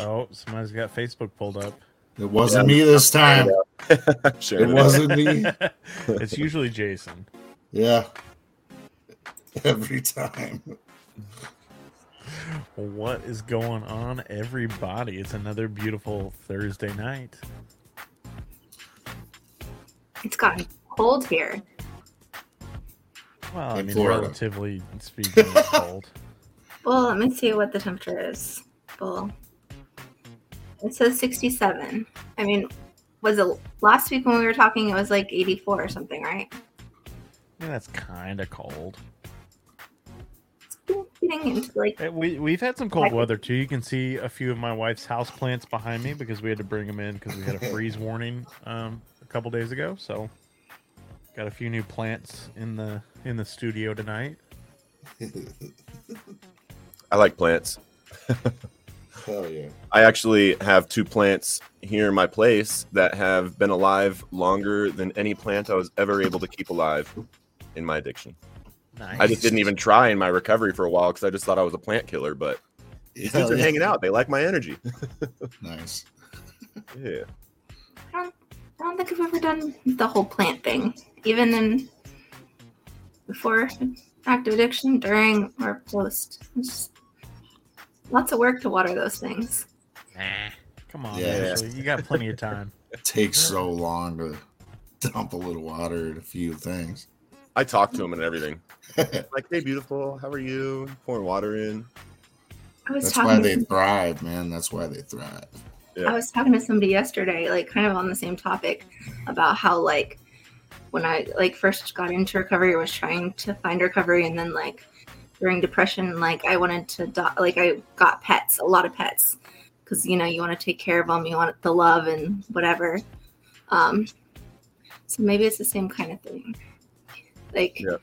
Oh, somebody's got Facebook pulled up. It wasn't me this time. sure. It wasn't me. it's usually Jason. Yeah. Every time. What is going on, everybody? It's another beautiful Thursday night. It's gotten cold here. Well, I In mean, Florida. relatively speaking, it's cold. Well, let me see what the temperature is. Well, it says 67. I mean, was it last week when we were talking? It was like 84 or something, right? Yeah, that's kind of cold. It's been getting into like We we've had some cold Like- weather too. You can see a few of my wife's house plants behind me because we had to bring them in because we had a freeze warning um, a couple days ago. So, got a few new plants in the in the studio tonight. I like plants. Hell yeah. I actually have two plants here in my place that have been alive longer than any plant I was ever able to keep alive in my addiction. Nice. I just didn't even try in my recovery for a while because I just thought I was a plant killer. But these Hell dudes are yeah. hanging out. They like my energy. Nice. Yeah. I don't think I've ever done the whole plant thing, even in before active addiction, during, or post. It's just lots of work to water those things. Nah, come on, Yeah. Ashley, you got plenty of time. It takes so long to dump a little water in a few things. I talk to them and everything. Like, hey, beautiful. How are you? Pouring water in. I was That's why they some- thrive, man. That's why they thrive. Yeah. I was talking to somebody yesterday, like kind of on the same topic, about how like when I like first got into recovery, I was trying to find recovery, and then like during depression, like I wanted to do- like I got pets, a lot of pets, because you know you want to take care of them, you want the love and whatever. Um, so maybe it's the same kind of thing. Like, Yeah.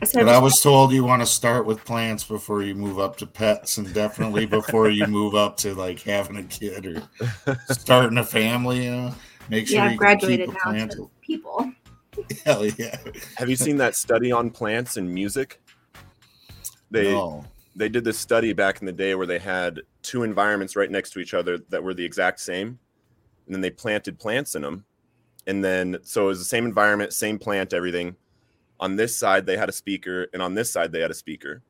I said, But I was told you want to start with plants before you move up to pets, and definitely before you move up to like having a kid or starting a family. You know, make sure yeah, you I've graduated keep now a plant. to people. Hell yeah. Have you seen that study on plants and music? They no. they did this study back in the day where they had two environments right next to each other that were the exact same and then they planted plants in them and then so it was the same environment same plant everything. On this side they had a speaker and on this side they had a speaker.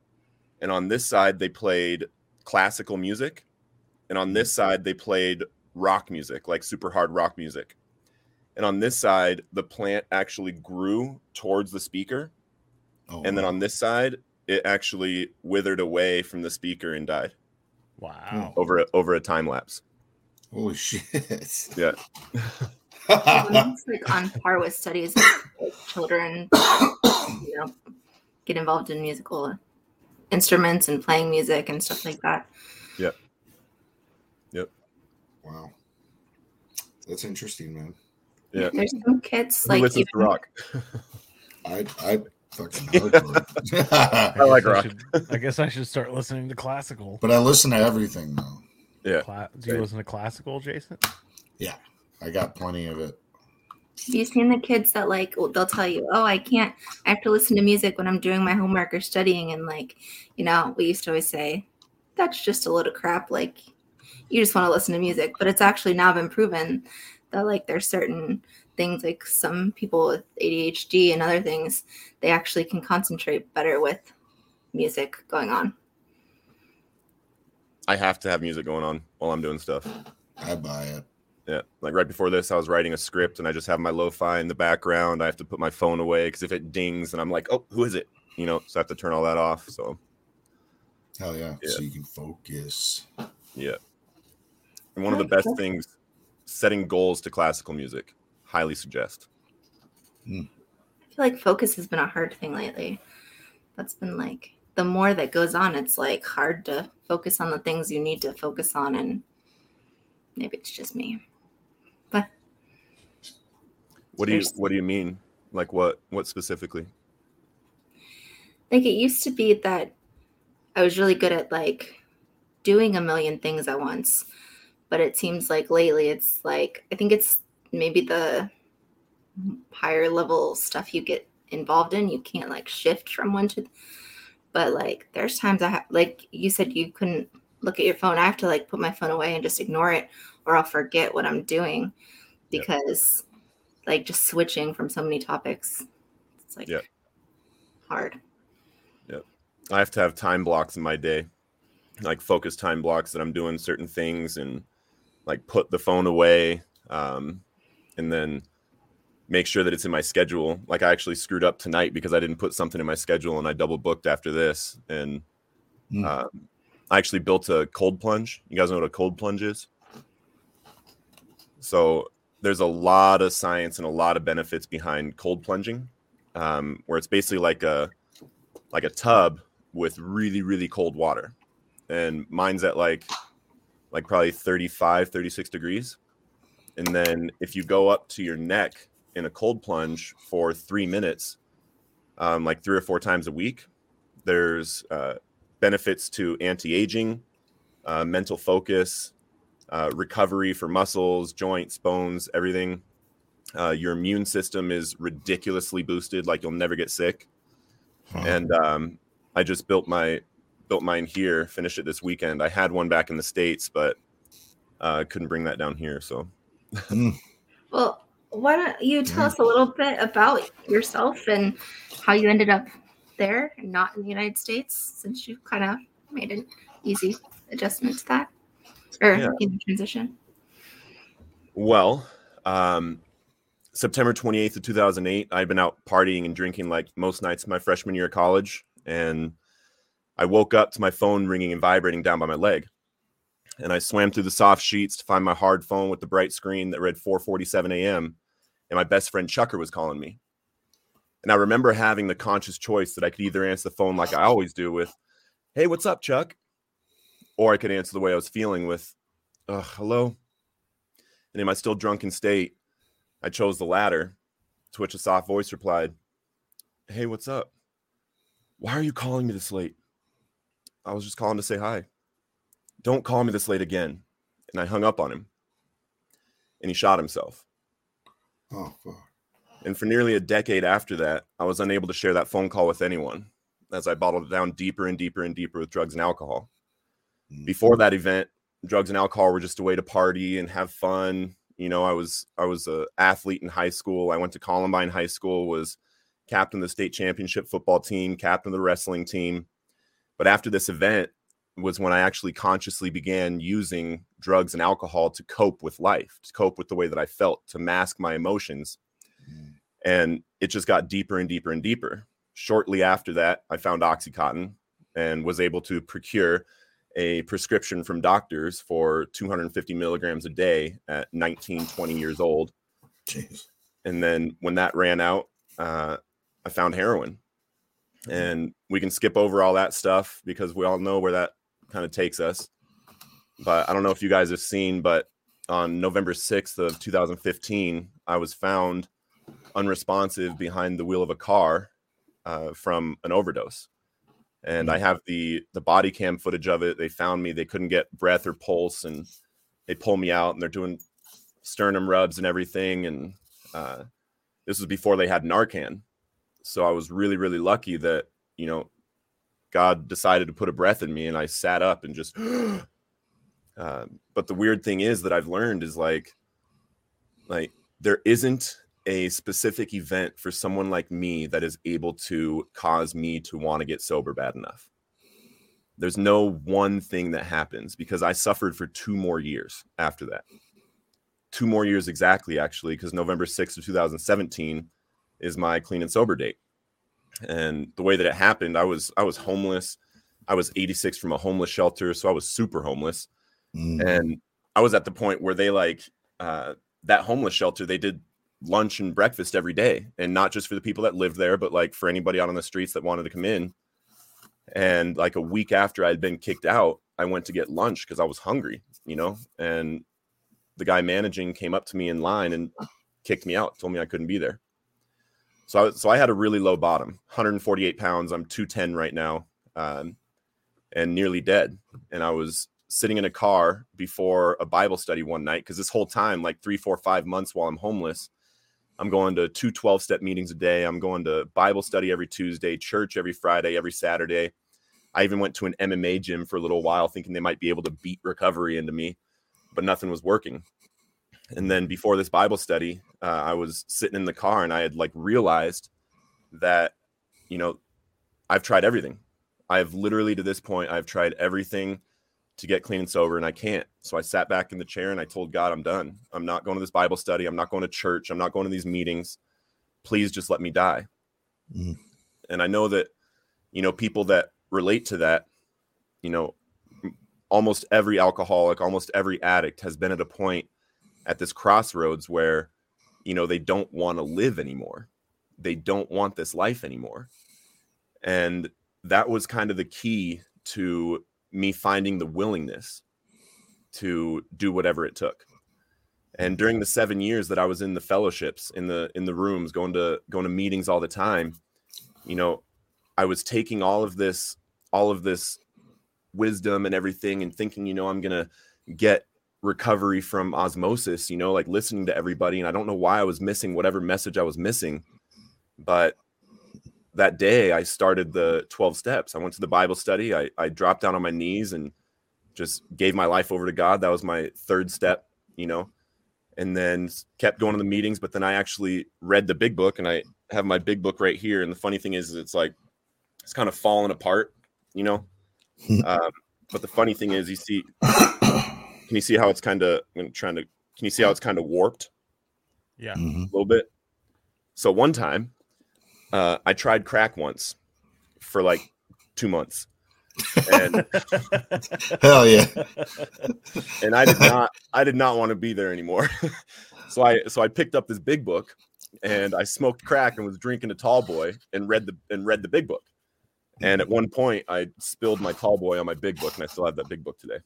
And on this side they played classical music and on this side they played rock music like super hard rock music. And on this side the plant actually grew towards the speaker. Oh, and then wow. on this side it actually withered away from the speaker and died Wow. Hmm. over a, over a time lapse holy shit. yeah it's like on par with studies like, children you know get involved in musical instruments and playing music and stuff like that Yep. Yep. wow. That's interesting, man. yeah there's some kids Who like listens even, to rock I I fucking hardcore. I like guess rock. should- I guess I should start listening to classical. but I listen to everything though. yeah Cla- Do you Same. listen to classical, Jason? Yeah, I got plenty of it. have you seen the kids that like they'll tell you oh i can't i have to listen to music when i'm doing my homework or studying and like you know we used to always say that's just a load of crap like you just want to listen to music but it's actually now been proven that like there's certain things like some people with adhd and other things they actually can concentrate better with music going on i have to have music going on while i'm doing stuff I buy it. yeah like right before this i was writing a script and i just have my lo-fi in the background i have to put my phone away because if it dings and i'm like oh who is it you know so i have to turn all that off so Hell yeah. Yeah. So you can focus. yeah and one of the best things setting goals to classical music highly suggest hmm. i feel like focus has been a hard thing lately that's been like the more that goes on, it's like hard to focus on the things you need to focus on. And maybe it's just me. But What do you What do you mean? Like what? What specifically? like it used to be that I was really good at like doing a million things at once. But it seems like lately it's like I think it's maybe the higher level stuff you get involved in. You can't like shift from one to but like there's times I have like you said you couldn't look at your phone. I have to like put my phone away and just ignore it or I'll forget what I'm doing because like just switching from so many topics. It's like hard. Yeah. I have to have time blocks in my day, like focus time blocks that I'm doing certain things and like put the phone away, um, and then make sure that it's in my schedule. Like I actually screwed up tonight because I didn't put something in my schedule and I double booked after this. And Hmm. um, I actually built a cold plunge. You guys know what a cold plunge is? So there's a lot of science and a lot of benefits behind cold plunging, um, where it's basically like a like a tub with really really cold water, and mine's at like like probably 35 36 degrees and then if you go up to your neck in a cold plunge for three minutes um, like three or four times a week there's uh, benefits to anti-aging uh, mental focus uh, recovery for muscles joints bones everything uh, your immune system is ridiculously boosted like you'll never get sick Huh. and um, I just built my built mine here. Finished it this weekend. I had one back in the states, but uh, couldn't bring that down here. So Well, why don't you tell us a little bit about yourself and how you ended up there, and not in the United States, since you kind of made an easy adjustment to that, or Yeah. in the transition. well, um, September twenty eighth of two thousand eight. I'd been out partying and drinking like most nights of my freshman year of college, and I woke up to my phone ringing and vibrating down by my leg. And I swam through the soft sheets to find my hard phone with the bright screen that read 4:47 a.m. And my best friend Chucker was calling me. And I remember having the conscious choice that I could either answer the phone like I always do with, "Hey, what's up, Chuck?" or I could answer the way I was feeling with, "Ugh, hello." And in my still drunken state, I chose the latter, to which a soft voice replied, Hey, what's up? Why are you calling me this late? I was just calling to say hi. Don't call me this late again. And I hung up on him. And he shot himself. Oh, fuck. And for nearly a decade after that, I was unable to share that phone call with anyone as I bottled it down deeper and deeper and deeper with drugs and alcohol. Mm. Before that event, drugs and alcohol were just a way to party and have fun. You know, I was I was a athlete in high school. I went to Columbine High School, was captain of the state championship football team, captain of the wrestling team. But after this event was when I actually consciously began using drugs and alcohol to cope with life, to cope with the way that I felt, to mask my emotions Mm. and it just got deeper and deeper and deeper. Shortly after that, I found Oxycontin and was able to procure a prescription from doctors for 250 milligrams a day at 19, 20 years old. Jeez. And then when that ran out, uh, I found heroin. And we can skip over all that stuff because we all know where that kind of takes us. But I don't know if you guys have seen, but on November 6th of 2015, I was found unresponsive behind the wheel of a car uh, from an overdose. And I have the the body cam footage of it. They found me. They couldn't get breath or pulse, and they pull me out, and they're doing sternum rubs and everything. And uh, this was before they had Narcan, so I was really really lucky that you know God decided to put a breath in me, and I sat up and just. uh, but the weird thing is that I've learned is like, like there isn't a specific event for someone like me that is able to cause me to want to get sober bad enough. There's no one thing that happens because I suffered for two more years after that. Two more years exactly, actually, because November 6th of 2017 is my clean and sober date. And the way that it happened, I was I was homeless. I was 86 from a homeless shelter, so I was super homeless Mm. and I was at the point where they like uh, that homeless shelter. They did lunch and breakfast every day, and not just for the people that lived there, but like for anybody out on the streets that wanted to come in. And like a week after I'd been kicked out, I went to get lunch because I was hungry, you know, and the guy managing came up to me in line and kicked me out, told me I couldn't be there. So I, so I had a really low bottom, 148 pounds. I'm 210 right now, um, and nearly dead. And I was sitting in a car before a Bible study one night because this whole time, like three, four, five months while I'm homeless, I'm going to two 12 step meetings a day. I'm going to Bible study every Tuesday, church every Friday, every Saturday. I even went to an MMA gym for a little while thinking they might be able to beat recovery into me, but nothing was working. And then before this Bible study, uh, I was sitting in the car and I had like realized that, you know, I've tried everything. I've literally to this point, I've tried everything to get clean and sober and I can't. So I sat back in the chair and I told God, I'm done. I'm not going to this Bible study. I'm not going to church. I'm not going to these meetings. Please just let me die. Mm. And I know that, you know, people that relate to that, you know, almost every alcoholic, almost every addict has been at a point at this crossroads where, you know, they don't want to live anymore. They don't want this life anymore. And that was kind of the key to me finding the willingness to do whatever it took and during the seven years that i was in the fellowships in the in the rooms going to going to meetings all the time you know i was taking all of this all of this wisdom and everything and thinking you know i'm gonna get recovery from osmosis you know like listening to everybody and i don't know why i was missing whatever message i was missing but that day I started the 12 steps. I went to the Bible study. I, I dropped down on my knees and just gave my life over to God. That was my third step, you know, and then kept going to the meetings. But then I actually read the big book and I have my big book right here. And the funny thing is, is it's like, it's kind of falling apart, you know? um, but the funny thing is, you see, can you see how it's kind of, trying to, can you see how it's kind of warped? Yeah. Mm-hmm. A little bit. So one time uh, I tried crack once for like two months. and hell yeah and i did not i did not want to be there anymore so i so i picked up this big book and i smoked crack and was drinking a tall boy and read the and read the big book and at one point i spilled my tall boy on my big book and i still have that big book today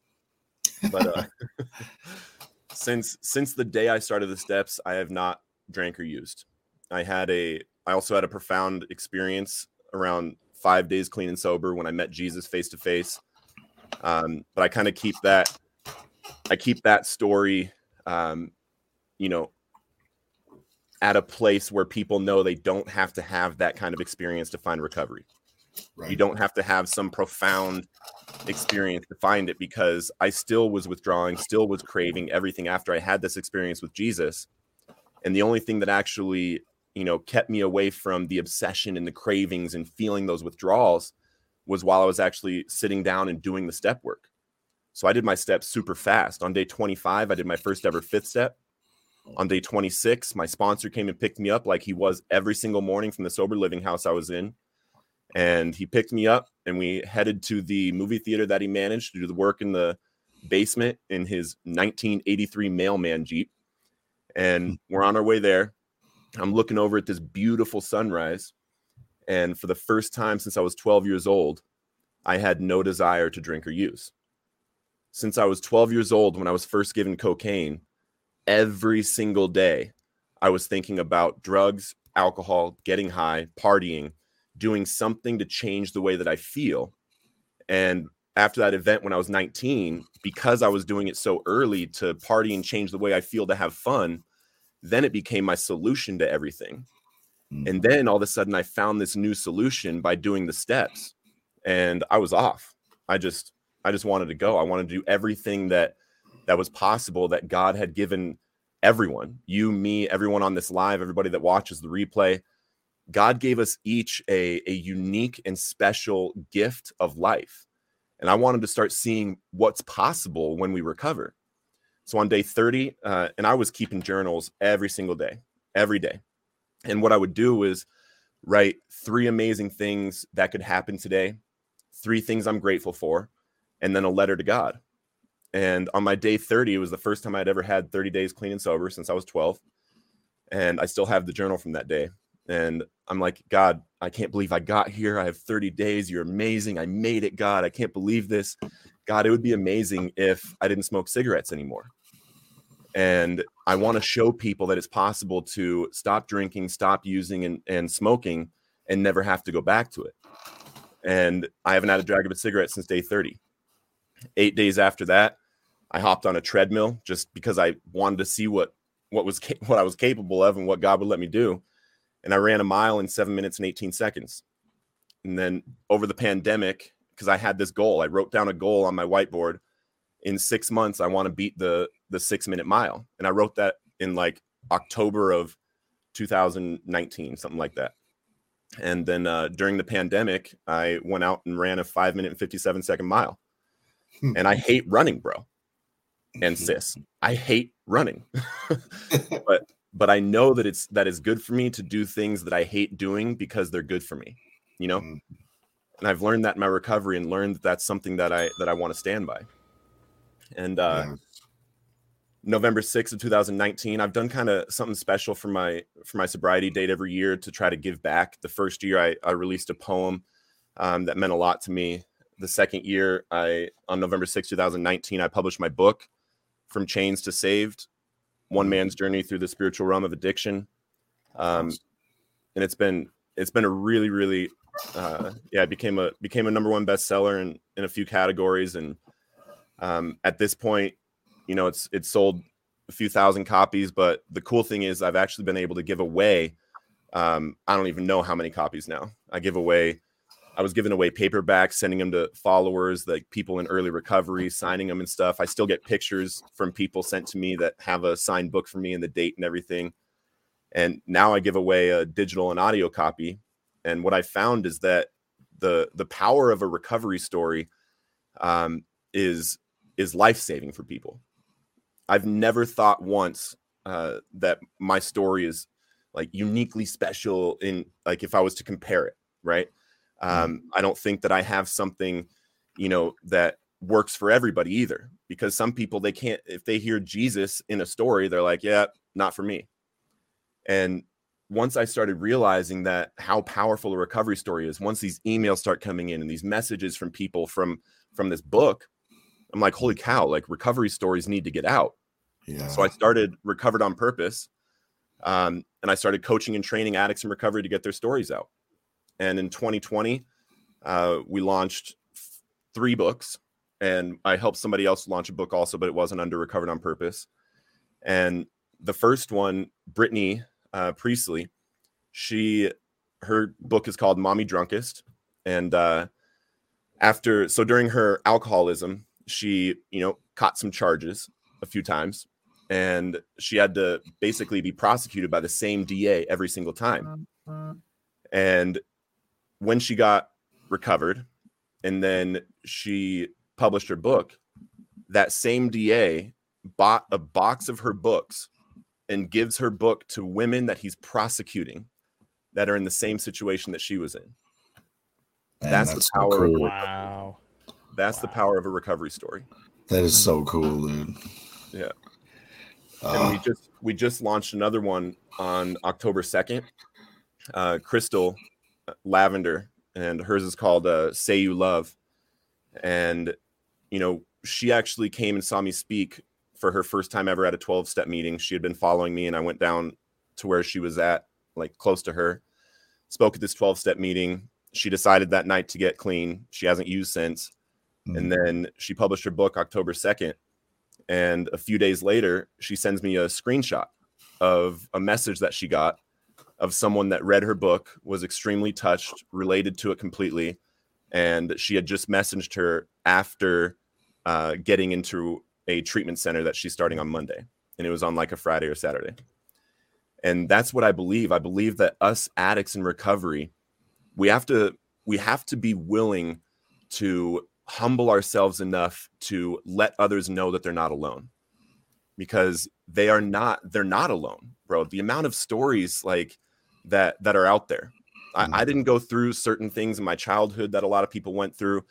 but uh since since the day i started the steps i have not drank or used i had a I also had a profound experience around five days clean and sober when I met Jesus face to face. Um, but I kind of keep that, I keep that story, um, you know, at a place where people know they don't have to have that kind of experience to find recovery. Right. You don't have to have some profound experience to find it because I still was withdrawing, still was craving everything after I had this experience with Jesus. And the only thing that actually you know kept me away from the obsession and the cravings and feeling those withdrawals was while I was actually sitting down and doing the step work. So I did my steps super fast. On day 25, I did my first ever fifth step. On day 26, my sponsor came and picked me up like he was every single morning from the sober living house I was in. And he picked me up and we headed to the movie theater that he managed to do the work in the basement in his 1983 mailman Jeep. And hmm. we're on our way there. I'm looking over at this beautiful sunrise. And for the first time since I was 12 years old, I had no desire to drink or use. Since I was 12 years old, when I was first given cocaine, every single day I was thinking about drugs, alcohol, getting high, partying, doing something to change the way that I feel. And after that event when I was 19, because I was doing it so early to party and change the way I feel to have fun, then it became my solution to everything. Mm-hmm. And then all of a sudden I found this new solution by doing the steps and I was off. I just I just wanted to go. I wanted to do everything that that was possible that God had given everyone, you, me, everyone on this live, everybody that watches the replay. God gave us each a, a unique and special gift of life. And I wanted to start seeing what's possible when we recover. So on day 30, uh, and I was keeping journals every single day, every day. And what I would do is write three amazing things that could happen today, three things I'm grateful for, and then a letter to God. And on my day 30, it was the first time I'd ever had 30 days clean and sober since I was 12. And I still have the journal from that day. And I'm like, God, I can't believe I got here. I have 30 days. You're amazing. I made it, God. I can't believe this. God, it would be amazing if I didn't smoke cigarettes anymore. And I want to show people that it's possible to stop drinking, stop using and, and smoking and never have to go back to it. And I haven't had a drag of a cigarette since day 30. Eight days after that, I hopped on a treadmill just because I wanted to see what what was what I was capable of and what God would let me do. And I ran a mile in seven minutes and 18 seconds. And then over the pandemic, because I had this goal, I wrote down a goal on my whiteboard. In six months, I want to beat the the six minute mile, and I wrote that in like October of 2019, something like that. And then uh, during the pandemic, I went out and ran a five minute and 57 second mile. and I hate running, bro. And sis, I hate running. but but I know that it's that is good for me to do things that I hate doing because they're good for me, you know? Mm. And I've learned that in my recovery and learned that that's something that I that I want to stand by. And uh Yeah. November 6th of 2019, I've done kind of something special for my for my sobriety date every year to try to give back. The first year I, I released a poem um, that meant a lot to me. The second year, I on November 6th, 2019, I published my book, From Chains to Saved, One Man's Journey Through the Spiritual Realm of Addiction. Um, and it's been it's been a really, really uh, yeah, it became a became a number one bestseller in, in a few categories. And um, at this point, you know it's it's sold a few thousand copies but the cool thing is i've actually been able to give away um, i don't even know how many copies now i give away i was giving away paperbacks sending them to followers like people in early recovery signing them and stuff. I still get pictures from people sent to me that have a signed book for me and the date and everything. And now i give away a digital and audio copy. And what i found is that the the power of a recovery story um, is is life saving for people. I've never thought once uh, that my story is like uniquely special in like if I was to compare it, right? Um, I don't think that I have something, you know, that works for everybody either, because some people they can't if they hear Jesus in a story, they're like, yeah, not for me. And once I started realizing that how powerful a recovery story is, once these emails start coming in and these messages from people from from this book, I'm like, holy cow, like recovery stories need to get out. Yeah. So I started Recovered on Purpose. Um, and I started coaching and training addicts in recovery to get their stories out. And in 2020, uh, we launched three books. And I helped somebody else launch a book also, but it wasn't under Recovered on Purpose. And the first one, Brittany uh, Priestley, she her book is called Mommy Drunkest. And uh, after so during her alcoholism, she you know caught some charges a few times and she had to basically be prosecuted by the same DA every single time. And when she got recovered and then she published her book, that same DA bought a box of her books and gives her book to women that he's prosecuting that are in the same situation that she was in. Man, that's the so power of cool. Wow. That's the power of a recovery story. That is so cool, dude. Yeah. Uh, and we just we just launched another one on October second. Uh, Crystal Lavender, and hers is called uh, "Say You Love," and you know she actually came and saw me speak for her first time ever at a twelve step meeting. She had been following me, and I went down to where she was at, like close to her. Spoke at this twelve step meeting. She decided that night to get clean. She hasn't used since, mm, and then she published her book October second and a few days later she sends me a screenshot of a message that she got of someone that read her book was extremely touched related to it completely and she had just messaged her after uh, getting into a treatment center that she's starting on monday and it was on like a friday or saturday. And that's what i believe. I believe that us addicts in recovery we have to we have to be willing to humble ourselves enough to let others know that they're not alone because they are not they're not alone bro. The amount of stories like that that are out there. I, I didn't go through certain things in my childhood that a lot of people went through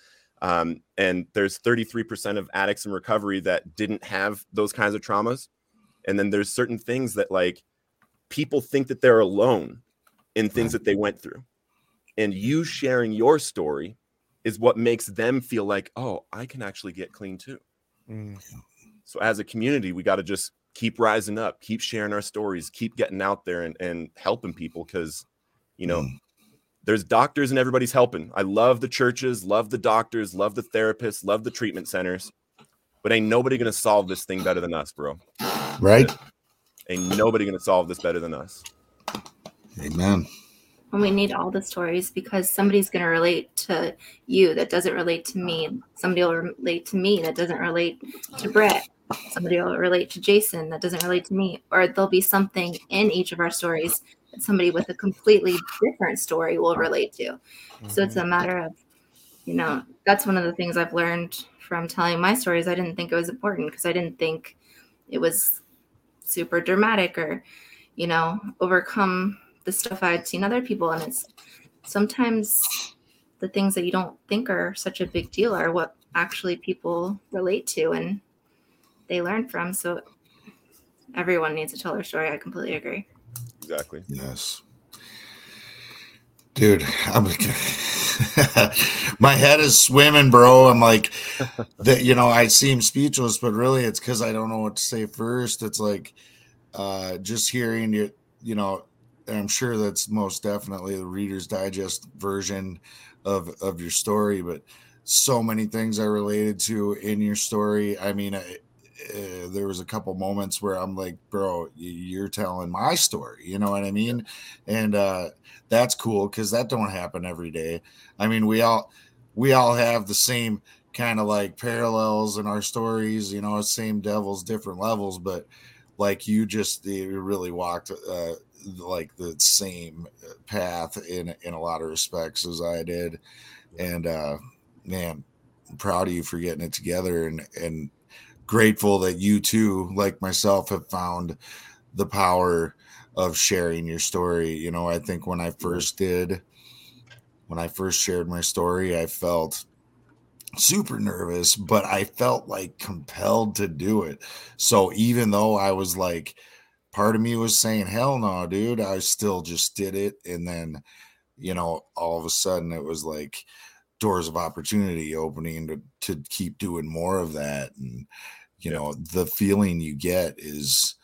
um, and there's 33% of addicts in recovery that didn't have those kinds of traumas and then there's certain things that like people think that they're alone in things that they went through. And you sharing your story is what makes them feel like, oh, I can actually get clean too. Mm. So as a community, we got to just keep rising up, keep sharing our stories, keep getting out there and, and helping people because, you know, Mm. there's doctors and everybody's helping. I love the churches, love the doctors, love the therapists, love the treatment centers, but ain't nobody going to solve this thing better than us, bro. Right? Ain't nobody going to solve this better than us. Amen. And we need all the stories because somebody's going to relate to you that doesn't relate to me. Somebody will relate to me that doesn't relate to Brett. Somebody will relate to Jason that doesn't relate to me. Or there'll be something in each of our stories that somebody with a completely different story will relate to. So it's a mm-hmm. matter of, you know, that's one of the things I've learned from telling my stories. I didn't think it was important because I didn't think it was super dramatic or, you know, overcome the stuff I'd seen other people. And it's sometimes the things that you don't think are such a big deal are what actually people relate to and they learn from. So everyone needs to tell their story. I completely agree. Exactly. Yes. Dude, I'm my head is swimming, bro. I'm like that, you know, I seem speechless, but really it's because I don't know what to say first. It's like uh just hearing you, you know, and I'm sure that's most definitely the Reader's Digest version of of your story, but so many things I related to in your story. I mean, I, uh, there was a couple moments where I'm like, bro, you're telling my story. You know what I mean? And uh, that's cool because that don't happen every day. I mean, we all we all have the same kind of like parallels in our stories. You know, same devils, different levels, but like you just you really walked uh, like the same path in in a lot of respects as I did, and uh, man, I'm proud of you for getting it together and and grateful that you too, like myself, have found the power of sharing your story. You know, I think when I first did, when I first shared my story, I felt super nervous, but I felt like compelled to do it. So even though I was like, part of me was saying, hell no, dude, I still just did it. And then, you know, all of a sudden it was like, doors of opportunity opening to, to keep doing more of that. And you know the feeling you get is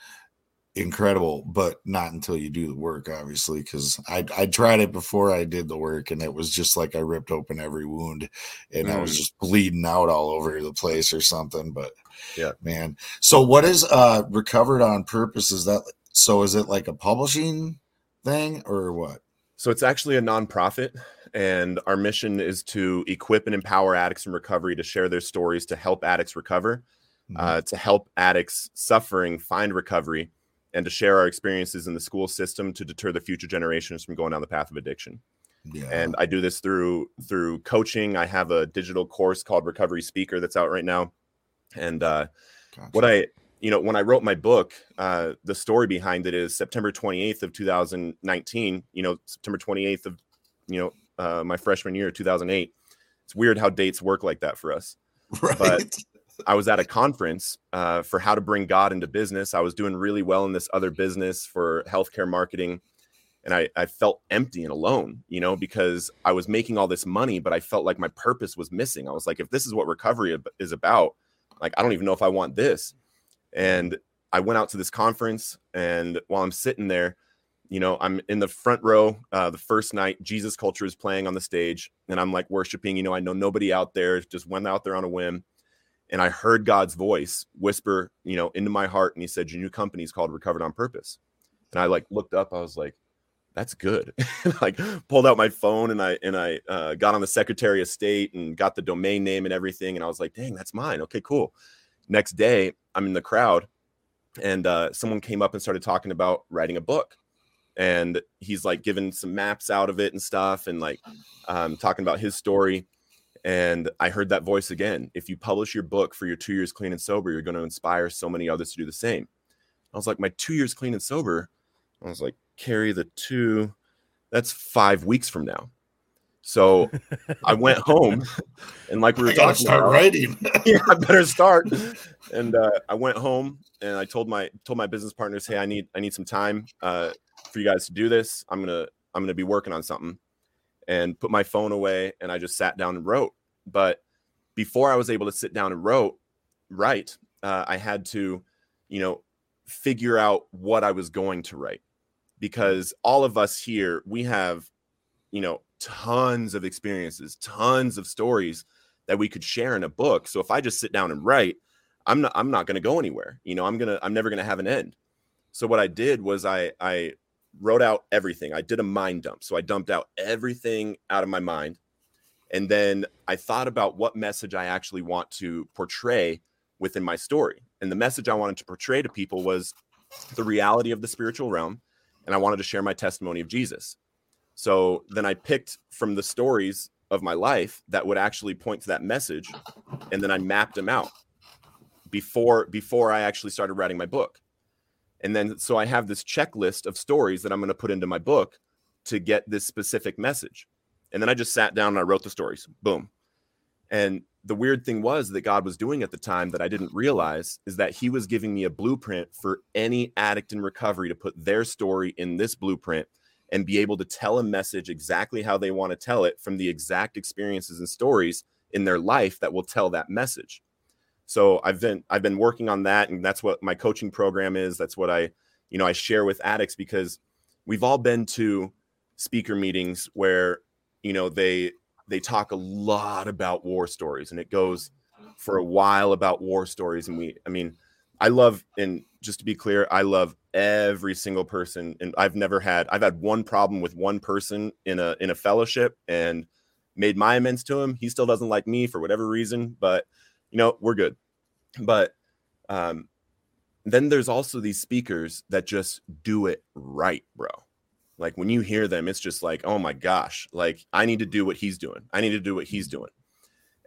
incredible but not until you do the work obviously because I, I tried it before i did the work and it was just like i ripped open every wound and i was Mm. just bleeding out all over the place or something but Yeah. man. So what is uh recovered on purpose? Is that so is it like a publishing thing or what? So it's actually a nonprofit, and our mission is to equip and empower addicts in recovery to share their stories to help addicts recover, Mhm. uh, to help addicts suffering find recovery, and to share our experiences in the school system to deter the future generations from going down the path of addiction. yeah And I do this through through coaching. I have a digital course called Recovery Speaker that's out right now, and uh, what I you know when I wrote my book, uh, the story behind it is September 28th of 2019. You know, September 28th of you know uh, my freshman year, 2008. It's weird how dates work like that for us. right I was at a conference uh, for how to bring God into business. I was doing really well in this other business for healthcare marketing. And I, I felt empty and alone, you know, because I was making all this money, but I felt like my purpose was missing. I was like, if this is what recovery is about, like, I don't even know if I want this. And I went out to this conference. And while I'm sitting there, you know, I'm in the front row uh, the first night. Jesus Culture is playing on the stage. And I'm like worshiping, you know, I know nobody out there, just went out there on a whim and I heard God's voice whisper, you know, into my heart, and He said, "Your new company is called Recovered on Purpose." And I like looked up, I was like, "That's good." like pulled out my phone and I and I uh, got on the Secretary of State and got the domain name and everything, and I was like, "Dang, that's mine." Okay, cool. Next day, I'm in the crowd, and uh, someone came up and started talking about writing a book, and he's like giving some maps out of it and stuff, and like um, talking about his story and I heard that voice again. If you publish your book for your two years clean and sober, you're going to inspire so many others to do the same. I was like, my two years clean and sober. I was like, carry the two. That's five weeks from now. So I went home, and like we were I gotta talking start about, writing. yeah, I better start. And uh, I went home and I told my told my business partners, hey, I need I need some time uh, for you guys to do this. I'm gonna I'm to be working on something and put my phone away and I just sat down and wrote. But before I was able to sit down and wrote, write, uh, I had to, you know, figure out what I was going to write because all of us here, we have, you know, tons of experiences, tons of stories that we could share in a book. So if I just sit down and write, I'm not I'm not going to go anywhere. You know, I'm going to I'm never going to have an end. So what I did was I I wrote out everything. I did a mind dump. So I dumped out everything out of my mind. And then I thought about what message I actually want to portray within my story. And the message I wanted to portray to people was the reality of the spiritual realm. And I wanted to share my testimony of Jesus. So then I picked from the stories of my life that would actually point to that message. And then I mapped them out before before I actually started writing my book. And then so I have this checklist of stories that I'm going to put into my book to get this specific message. And then I just sat down and I wrote the stories. Boom. And the weird thing was that God was doing at the time that I didn't realize is that He was giving me a blueprint for any addict in recovery to put their story in this blueprint and be able to tell a message exactly how they want to tell it from the exact experiences and stories in their life that will tell that message. So I've been I've been working on that and that's what my coaching program is. That's what I, you know, I share with addicts because we've all been to speaker meetings where, you know, they they talk a lot about war stories and it goes for a while about war stories and we I mean, I love and just to be clear, I love every single person and I've never had I've had one problem with one person in a in a fellowship and made my amends to him. He still doesn't like me for whatever reason, but you know, we're good. But um, then there's also these speakers that just do it right, bro. Like when you hear them, it's just like, oh my gosh, like I need to do what he's doing. I need to do what he's doing.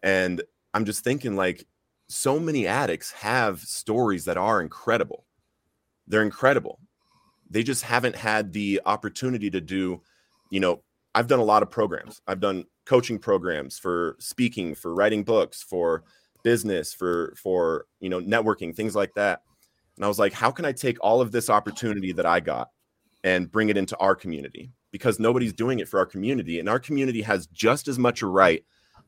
And I'm just thinking, like, so many addicts have stories that are incredible. They're incredible. They just haven't had the opportunity to do, you know, I've done a lot of programs. I've done coaching programs for speaking, for writing books, for business for for you know networking things like that. And i was like how can i take all of this opportunity that i got and bring it into our community? Because nobody's doing it for our community and our community has just as much a right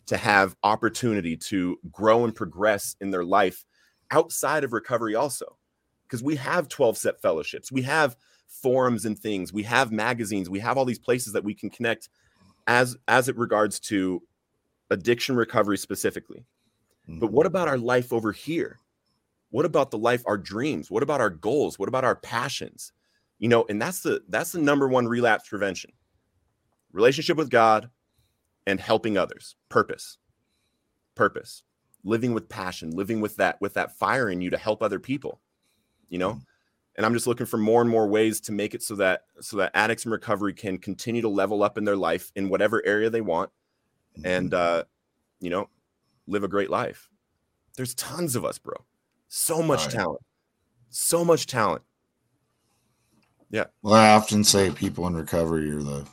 to have opportunity to grow and progress in their life outside of recovery also. Because we have 12 step fellowships we have forums and things we have magazines we have all these places that we can connect as as it regards to addiction recovery specifically but mm-hmm. what about our life over here? What about the life, our dreams? What about our goals? What about our passions? You know, and that's the that's the number one relapse prevention. Relationship with God and helping others. Purpose. Purpose. Living with passion, living with that with that fire in you to help other people. You know? Mm-hmm. And I'm just looking for more and more ways to make it so that so that addicts in recovery can continue to level up in their life in whatever area they want and mm-hmm. uh you know live a great life. There's tons of us, bro. So much right. talent. So much talent. Yeah. Well, I often say people in recovery are the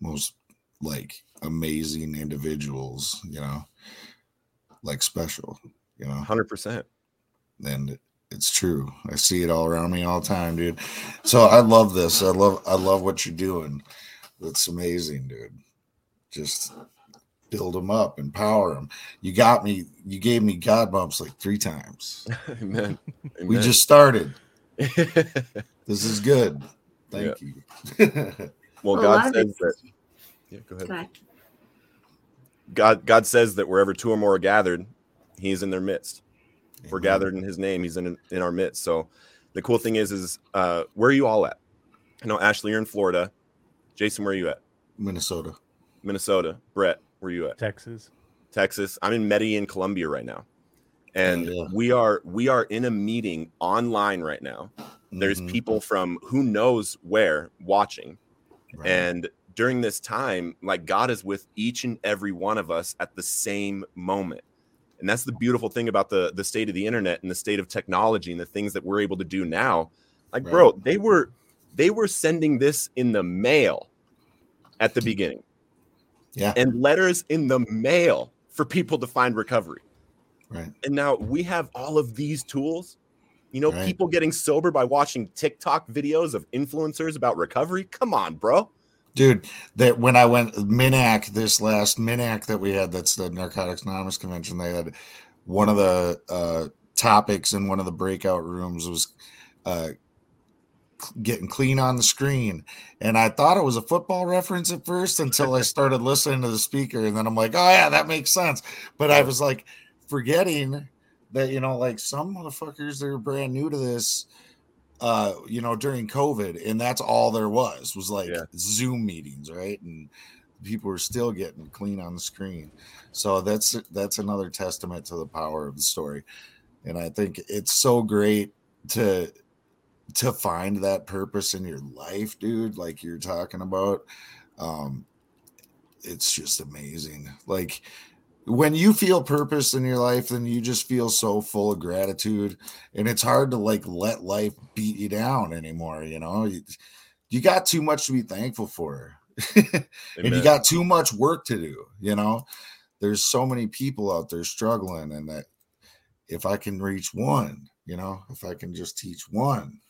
most like amazing individuals, you know, like special, you know. 100%. And it's true. I see it all around me all the time, dude. So I love this. I love I love what you're doing. That's amazing, dude. Just build them up, empower them. You got me. You gave me God bumps like three times. Amen. Amen. We just started. this is good. Thank yeah. you. well, God says that. Yeah, go ahead. Go God, God says that wherever two or more are gathered, He's in their midst. If we're gathered in His name, He's in in our midst. So, the cool thing is, is uh, where are you all at? I know Ashley, you're in Florida. Jason, where are you at? Minnesota. Minnesota. Brett, where you at? Texas. Texas. I'm in Medellin, Colombia right now. And yeah. we are we are in a meeting online right now. There's mm-hmm. people from who knows where watching. Right. And during this time, like God is with each and every one of us at the same moment. And that's the beautiful thing about the the state of the internet and the state of technology and the things that we're able to do now. Like, right. bro, they were they were sending this in the mail at the beginning yeah. and letters in the mail for people to find recovery. Right. And now we have all of these tools. You know, right. people getting sober by watching TikTok videos of influencers about recovery. Come on, bro. dude. That when I went Minac this last Minac that we had, that's the Narcotics Anonymous convention. They had one of the uh, topics in one of the breakout rooms was uh, getting clean on the screen. And I thought it was a football reference at first until I started listening to the speaker. And then I'm like, oh, yeah, that makes sense. But I was like, forgetting that, you know, like some motherfuckers that are brand new to this, uh, you know, during COVID. And that's all there was, was like Yeah. Zoom meetings, right? And people were still getting clean on the screen. So that's that's another testament to the power of the story. And I think it's so great to to find that purpose in your life, dude, like you're talking about. Um it's just amazing. Like when you feel purpose in your life, then you just feel so full of gratitude, and it's hard to like let life beat you down anymore. You know, you, you got too much to be thankful for, and you got too much work to do. You know, there's so many people out there struggling, and that if I can reach one, you know, if I can just teach one,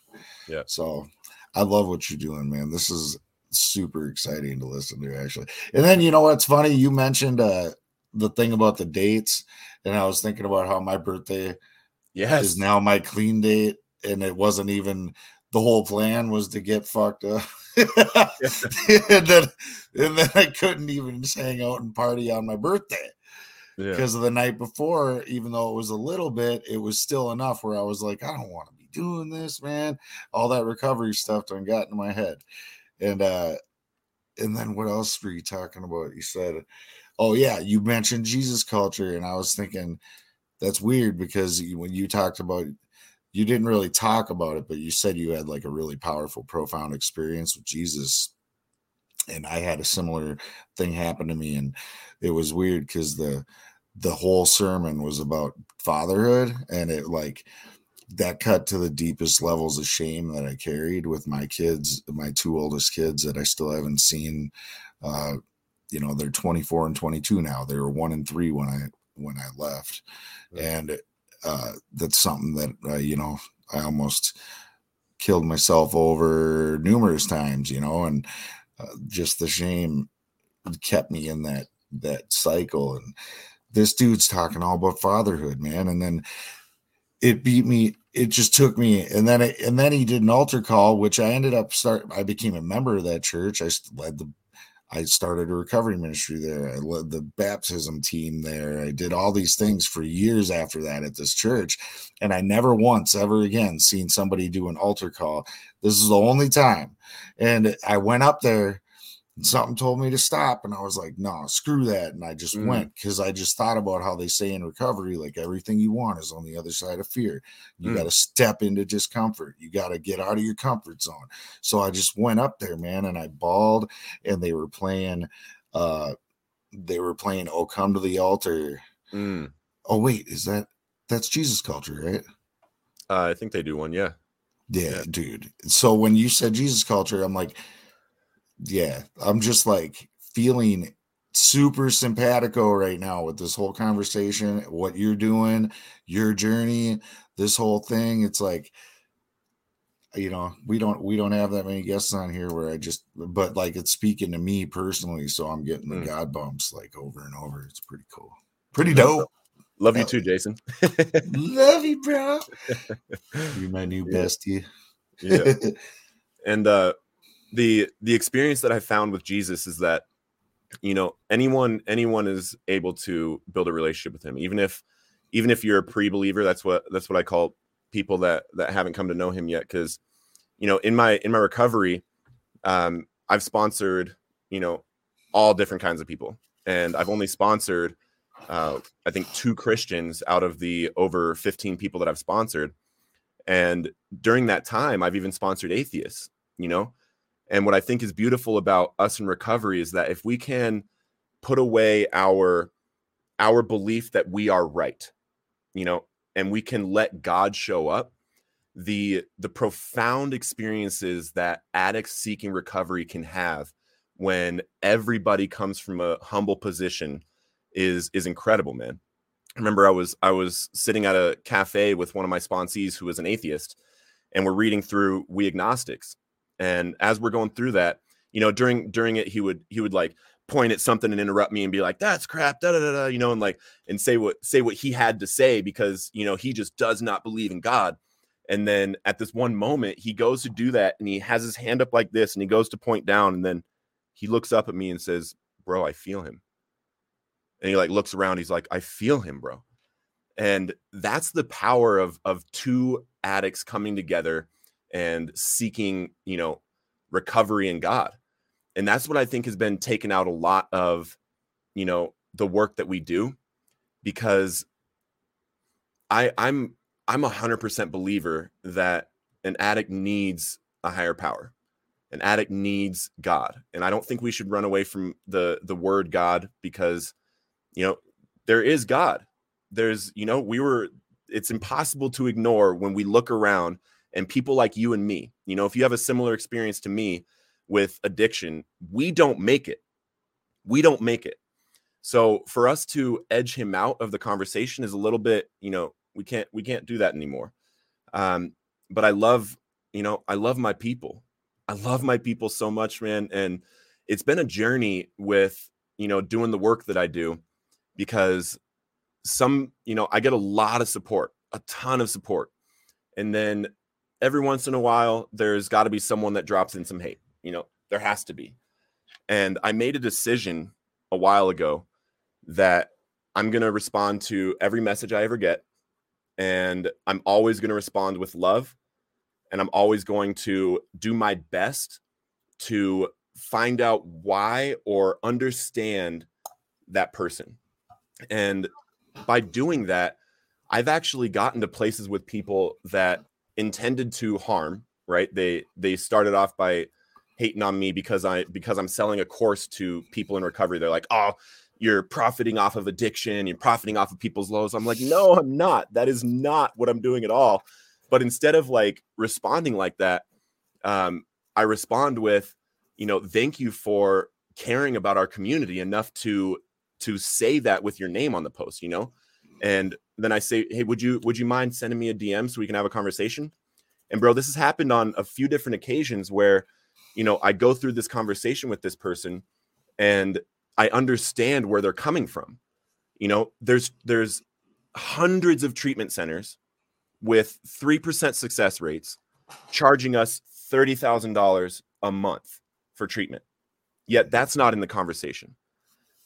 Yeah. So I love what you're doing, man. This is super exciting to listen to, actually. And then you know what's funny? You mentioned uh the thing about the dates, and I was thinking about how my birthday yes. is now my clean date, and it wasn't even the whole plan was to get fucked up. and then and then I couldn't even just hang out and party on my birthday Yeah. because of the night before, even though it was a little bit, it was still enough where I was like, I don't want to be doing this, man. All that recovery stuff done got in my head. And uh and then what else were you talking about? You said, Oh yeah, you mentioned Jesus culture, and I was thinking that's weird because when you talked about you didn't really talk about it, but you said you had like a really powerful, profound experience with Jesus. And I had a similar thing happen to me, and it was weird because the the whole sermon was about fatherhood, and it like that cut to the deepest levels of shame that I carried with my kids, my two oldest kids that I still haven't seen. Uh, you know, they're 24 and 22 now. They were one and three when I when I left, and uh, that's something that uh, you know I almost killed myself over numerous times. You know, and uh, just the shame kept me in that that cycle. And this dude's talking all about fatherhood, man, and then it beat me it just took me and then it, and then he did an altar call which i ended up start i became a member of that church. I led the i started a recovery ministry there. I led the baptism team there. I did all these things for years after that at this church and i never once ever again seen somebody do an altar call. This is the only time. And i went up there and something told me to stop and i was like no screw that and i just Mm. went because i just thought about how they say in recovery like everything you want is on the other side of fear you Mm. got to step into discomfort you got to get out of your comfort zone so i just went up there man and i bawled and they were playing uh they were playing oh come to the altar Mm. oh wait is that that's jesus culture right Uh, I think they do one. Yeah. yeah, Yeah. dude. So when you said Jesus culture, I'm like, yeah, I'm just like feeling super simpatico right now with this whole conversation, what you're doing, your journey, this whole thing. It's like, you know, we don't we don't have that many guests on here where I just but like it's speaking to me personally, so I'm getting the Mm. God bumps like over and over. It's pretty cool. Pretty dope. Love you too, Jason. Love you, bro. You're my new Yeah. bestie. yeah. and uh the the experience that i found with jesus is that you know anyone anyone is able to build a relationship with him. Even if even if you're a pre-believer that's what that's what i call people that that haven't come to know him yet. Because you know in my in my recovery um i've sponsored you know all different kinds of people. And i've only sponsored uh i think two christians out of the over 15 people that i've sponsored. And during that time i've even sponsored atheists you know and what i think is beautiful about us in recovery is that if we can put away our our belief that we are right you know and we can let god show up the the profound experiences that addicts seeking recovery can have when everybody comes from a humble position is is incredible man I remember I was I was sitting at a cafe with one of my sponsees who was an atheist, and we're reading through We Agnostics. And as we're going through that, you know, during during it, he would he would like point at something and interrupt me and be like, "That's crap," da da da, da you know, and like and say what say what he had to say because you know he just does not believe in God. And then at this one moment, he goes to do that and he has his hand up like this and he goes to point down and then he looks up at me and says, "Bro, I feel him." And he like looks around. He's like, "I feel him, bro." And that's the power of of two addicts coming together and seeking, you know, recovery in God. And that's what I think has been taken out a lot of, you know, the work that we do because I I'm I'm a hundred percent believer that an addict needs a higher power. An addict needs God. And I don't think we should run away from the the word God because you know there is God. There's, you know, we were it's impossible to ignore when we look around and people like you and me. You know, if you have a similar experience to me with addiction, we don't make it. We don't make it. So for us to edge him out of the conversation is a little bit, you know, we can't we can't do that anymore. Um, but I love, you know, I love my people. I love my people so much, man. And it's been a journey with, you know, doing the work that I do because some, you know, I get a lot of support, a ton of support. And then every once in a while, there's got to be someone that drops in some hate. You know, there has to be. And I made a decision a while ago that I'm going to respond to every message I ever get. And I'm always going to respond with love. And I'm always going to do my best to find out why or understand that person. And by doing that, I've actually gotten to places with people that intended to harm, right? They they started off by hating on me because I because I'm selling a course to people in recovery. They're like, "Oh, you're profiting off of addiction, you're profiting off of people's lows." I'm like, "No, I'm not. That is not what I'm doing at all." But instead of like responding like that, um, I respond with, you know, thank you for caring about our community enough to to say that with your name on the post, you know? And then I say, "Hey, would you would you mind sending me a DM so we can have a conversation?" And bro, this has happened on a few different occasions where, you know, I go through this conversation with this person and I understand where they're coming from. You know, there's there's hundreds of treatment centers with 3% success rates charging us $30,000 a month for treatment. Yet that's not in the conversation.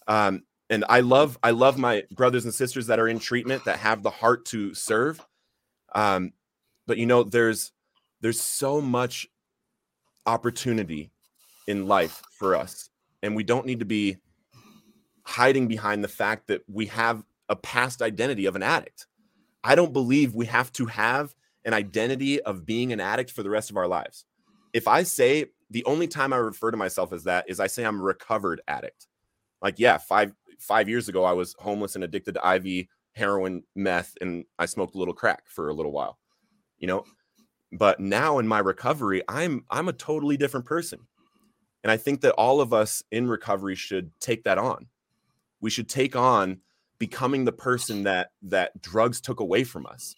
Um, and I love I love my brothers and sisters that are in treatment that have the heart to serve. Um, but you know, there's there's so much opportunity in life for us, and we don't need to be hiding behind the fact that we have a past identity of an addict. I don't believe we have to have an identity of being an addict for the rest of our lives. If I say the only time I refer to myself as that is I say I'm a recovered addict. Like, yeah, five five years ago, I was homeless and addicted to IV, heroin, meth, and I smoked a little crack for a little while, you know. But now in my recovery, I'm I'm a totally different person. And I think that all of us in recovery should take that on. We should take on becoming the person that that drugs took away from us.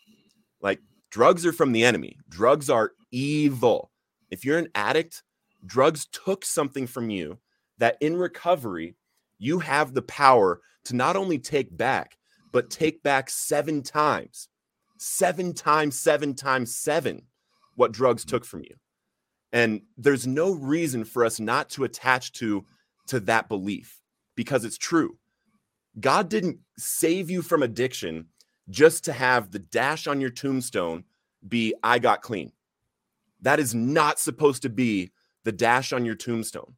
Like drugs are from the enemy. Drugs are evil. If you're an addict, drugs took something from you that in recovery you have the power to not only take back, but take back seven times, seven times, seven times seven what drugs took from you. And there's no reason for us not to attach to to that belief because it's true. God didn't save you from addiction just to have the dash on your tombstone be I got clean. That is not supposed to be the dash on your tombstone.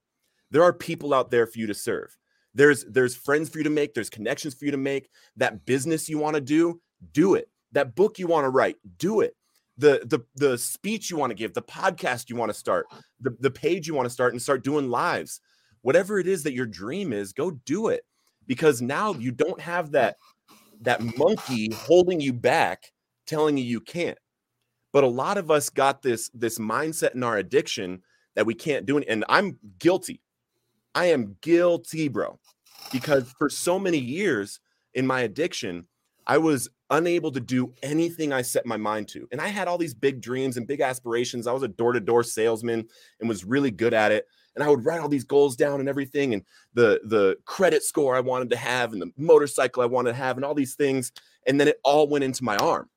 There are people out there for you to serve. There's there's friends for you to make, there's connections for you to make. That business you want to do, do it. That book you want to write, do it. The the the speech you want to give, the podcast you want to start, the, the page you want to start and start doing lives. Whatever it is that your dream is, go do it. Because now you don't have that that monkey holding you back telling you you can't. But a lot of us got this this mindset in our addiction that we can't do it. And I'm guilty. I am guilty, bro, because for so many years in my addiction, I was unable to do anything I set my mind to. And I had all these big dreams and big aspirations. I was a door to door salesman and was really good at it. and I would write all these goals down and everything, and the the credit score I wanted to have, and the motorcycle I wanted to have, and all these things, and then it all went into my arm.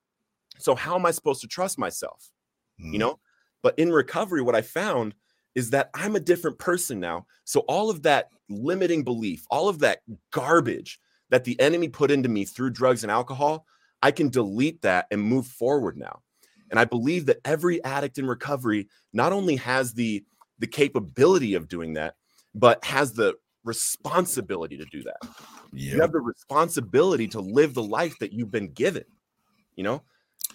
So how am I supposed to trust myself? Mm. You know. But in recovery, what I found is that I'm a different person now. So all of that limiting belief, all of that garbage that the enemy put into me through drugs and alcohol, I can delete that and move forward now. And I believe that every addict in recovery not only has the the capability of doing that, but has the responsibility to do that. You have the responsibility to live the life that you've been given. You know?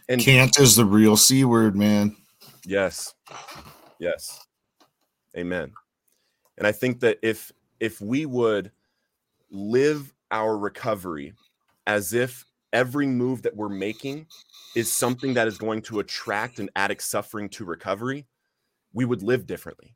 And Can't is the real C word, man. Yes. Yes. Amen. And I think that if if we would live our recovery as if every move that we're making is something that is going to attract an addict suffering to recovery, we would live differently.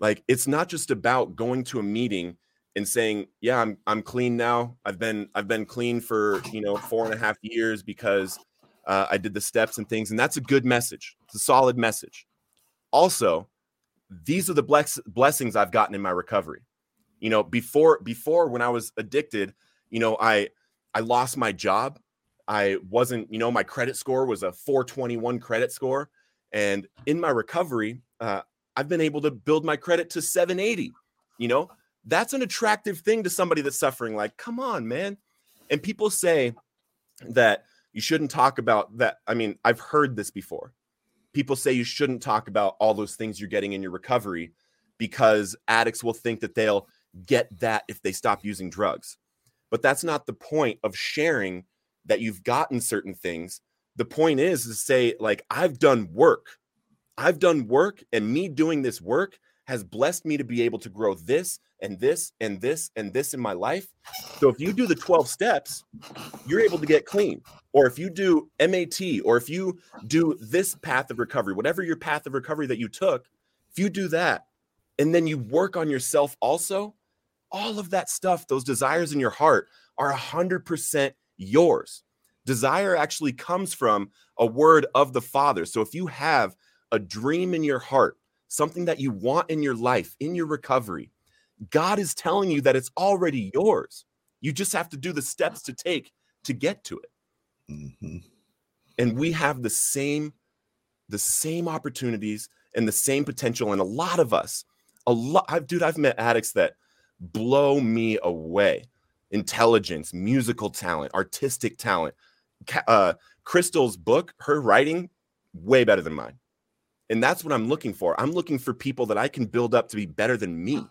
Like it's not just about going to a meeting and saying, "Yeah, I'm I'm clean now. I've been I've been clean for you know four and a half years because uh, I did the steps and things, and that's a good message. It's a solid message. Also, these are the bless- blessings I've gotten in my recovery. You know, before before when I was addicted, you know, I I lost my job. I wasn't, you know, my credit score was a 421 credit score, and in my recovery, uh, I've been able to build my credit to 780. You know, that's an attractive thing to somebody that's suffering. Like, come on, man. And people say that you shouldn't talk about that. I mean, I've heard this before. People say you shouldn't talk about all those things you're getting in your recovery because addicts will think that they'll get that if they stop using drugs. But that's not the point of sharing that you've gotten certain things. The point is to say, like, I've done work. I've done work, and me doing this work has blessed me to be able to grow this and this and this and this in my life. So if you do the 12 steps, you're able to get clean. Or if you do MAT, or if you do this path of recovery, whatever your path of recovery that you took, if you do that and then you work on yourself also, all of that stuff, those desires in your heart are 100% yours. Desire actually comes from a word of the Father. So if you have a dream in your heart, something that you want in your life, in your recovery, God is telling you that it's already yours. You just have to do the steps to take to get to it. Mhm. And we have the same the same opportunities and the same potential and a lot of us a lot I've dude I've met addicts that blow me away. Intelligence, musical talent, artistic talent. Uh, Crystal's book, her writing, way better than mine. And that's what I'm looking for. I'm looking for people that I can build up to be better than me,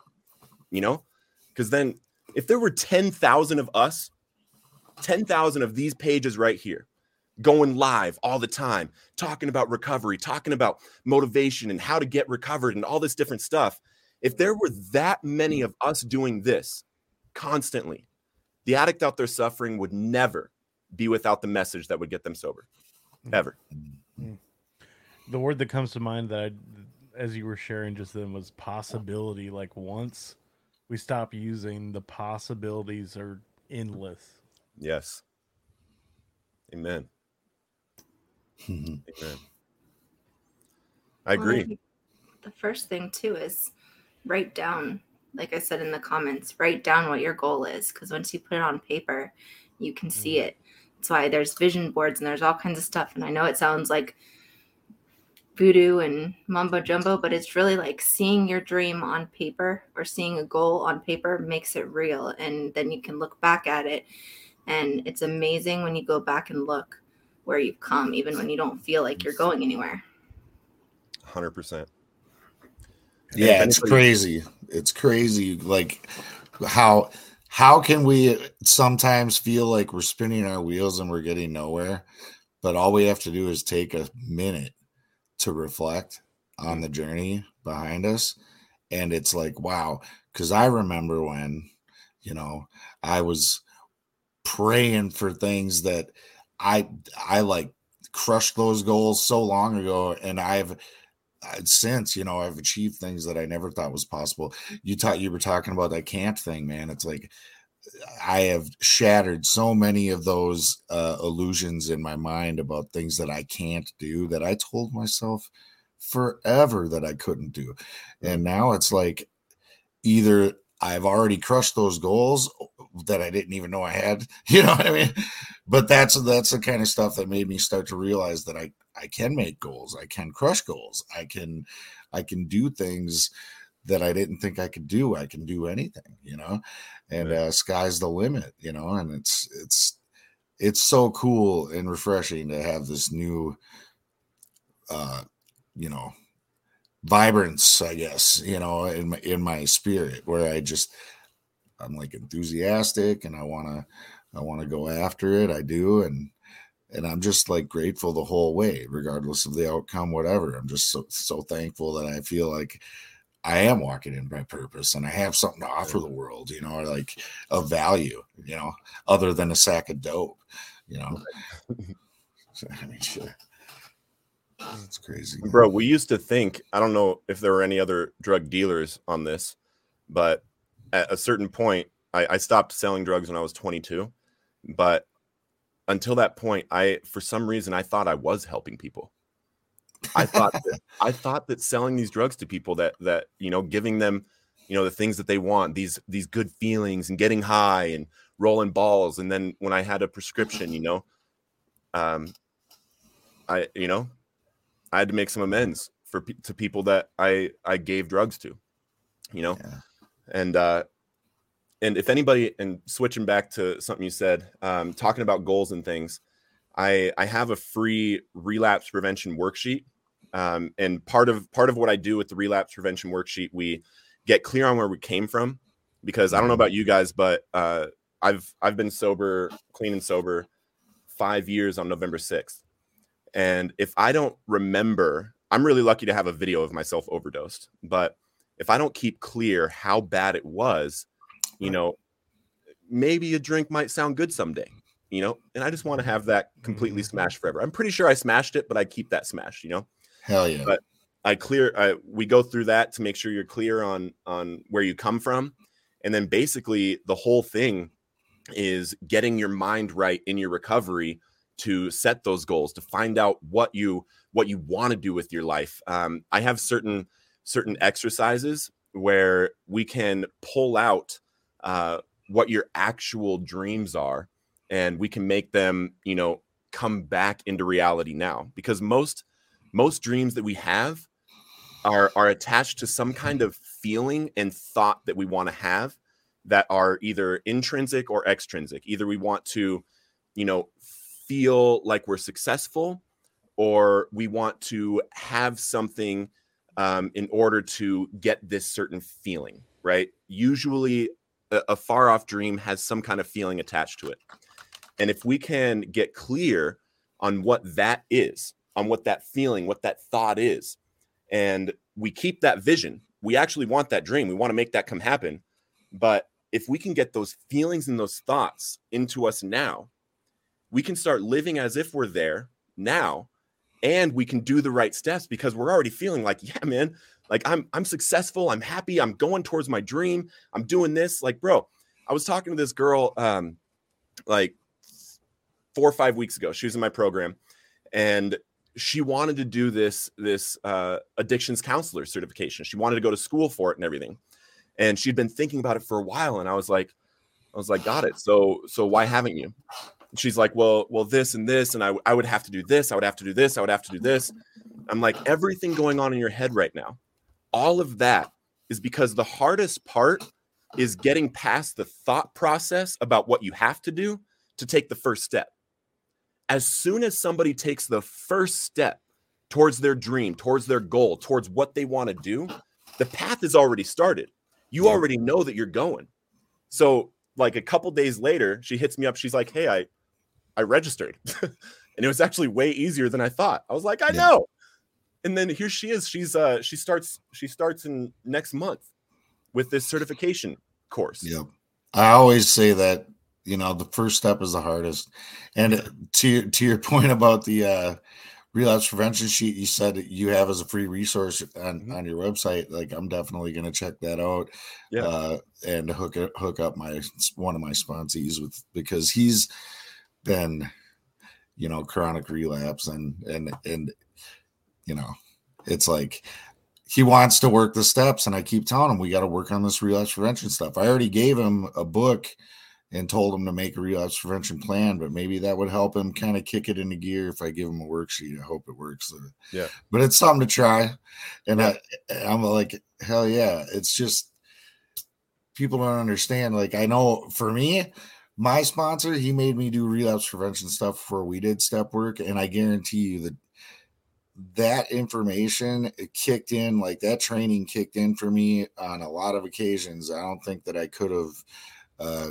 you know? Because then if there were 10,000 of us, 10,000 of these pages right here, going live all the time, talking about recovery, talking about motivation and how to get recovered and all this different stuff. If there were that many of us doing this constantly, the addict out there suffering would never be without the message that would get them sober. Mm. Ever. Mm. The word that comes to mind that I, as you were sharing just then was possibility. Like once we stop using the possibilities are endless. Yes. Amen. Amen. I Well, agree. The first thing too is write down, like I said in the comments, write down what your goal is because once you put it on paper, you can see mm-hmm. it. That's why there's vision boards and there's all kinds of stuff. And I know it sounds like voodoo and mumbo jumbo, but it's really like seeing your dream on paper or seeing a goal on paper makes it real. And then you can look back at it. And it's amazing when you go back and look where you've come, even when you don't feel like you're going anywhere. 100%. Yeah, it's crazy. It's crazy. Like how how can we sometimes feel like we're spinning our wheels and we're getting nowhere, but all we have to do is take a minute to reflect on the journey behind us, and it's like wow. Because I remember when, you know, I was praying for things that I I like crushed those goals so long ago, and I've uh, since you know I've achieved things that I never thought was possible. You thought you were talking about that can't thing, man. It's like I have shattered so many of those uh, illusions in my mind about things that I can't do that I told myself forever that I couldn't do. And now it's like either I've already crushed those goals that I didn't even know I had, you know what I mean? But that's that's the kind of stuff that made me start to realize that I I can make goals, I can crush goals, I can I can do things that I didn't think I could do. I can do anything, you know, and uh, sky's the limit, you know, and it's it's it's so cool and refreshing to have this new uh you know vibrance i guess you know in my in my spirit where i just i'm like enthusiastic and i want to i want to go after it i do and and i'm just like grateful the whole way regardless of the outcome whatever. I'm just so so thankful that i feel like i am walking in my purpose and i have something to offer the world you know like of value you know other than a sack of dope you know? So, i mean shit that's crazy. Bro, we used to think, I don't know if there were any other drug dealers on this, but at a certain point, I, I stopped selling drugs when I was 22. But until that point, I, for some reason, I thought I was helping people. I thought that, I thought that selling these drugs to people that that you know giving them you know the things that they want these these good feelings and getting high and rolling balls and then when I had a prescription you know um I you know I had to make some amends for to people that I I gave drugs to, you know, yeah. and uh, and if anybody and switching back to something you said, um, talking about goals and things, I I have a free relapse prevention worksheet, um, and part of part of what I do with the relapse prevention worksheet, we get clear on where we came from, because I don't know mm-hmm. about you guys, but uh, I've I've been sober, clean and sober, five years on November sixth and if I don't remember, I'm really lucky to have a video of myself overdosed. But if I don't keep clear how bad it was, you know, maybe a drink might sound good someday, you know, and I just want to have that completely mm-hmm. smashed forever. I'm pretty sure I smashed it, but I keep that smashed, you know. Hell yeah. But I clear I, we go through that to make sure you're clear on on where you come from. And then basically the whole thing is getting your mind right in your recovery to set those goals to find out what you what you want to do with your life. Um, i have certain certain exercises where we can pull out uh, what your actual dreams are and we can make them you know come back into reality now. Because most most dreams that we have are are attached to some kind of feeling and thought that we want to have that are either intrinsic or extrinsic. Either we want to you know feel like we're successful or we want to have something um, in order to get this certain feeling, right? Usually, a, a far off dream has some kind of feeling attached to it. And if we can get clear on what that is, on what that feeling, what that thought is, and we keep that vision, we actually want that dream, we want to make that come happen. But if we can get those feelings and those thoughts into us now, we can start living as if we're there now and we can do the right steps because we're already feeling like yeah man like i'm i'm successful i'm happy i'm going towards my dream i'm doing this. Like bro i was talking to this girl um like four or five weeks ago. She was in my program and she wanted to do this this uh, addictions counselor certification. She wanted to go to school for it and everything. And she'd been thinking about it for a while and i was like i was like got it. So so why haven't you she's like, well, well, this and this, and I, I would have to do this, I would have to do this, I would have to do this. I'm like, everything going on in your head right now, all of that is because the hardest part is getting past the thought process about what you have to do to take the first step. As soon as somebody takes the first step towards their dream, towards their goal, towards what they want to do, the path is already started. You already know that you're going. So, like a couple days later, she hits me up. She's like, Hey, I I registered. and it was actually way easier than I thought. I was like, I yeah. know. And then here she is. She's uh she starts she starts in next month with this certification course. Yep. I always say that, you know, the first step is the hardest. And to to your point about the uh relapse prevention sheet you said you have as a free resource on, mm-hmm. on your website like i'm definitely going to check that out yeah. uh, and hook hook up my one of my sponsees with because he's been, you know, chronic relapse and and and you know, it's like he wants to work the steps, and I keep telling him we got to work on this relapse prevention stuff. I already gave him a book and told him to make a relapse prevention plan, but maybe that would help him kind of kick it into gear if I give him a worksheet. I hope it works. Uh, yeah. But it's something to try. And I, I'm like, hell yeah. It's just people don't understand. Like, I know for me, my sponsor, he made me do relapse prevention stuff before we did step work. And I guarantee you that that information kicked in, like that training kicked in for me on a lot of occasions. I don't think that I could have, uh,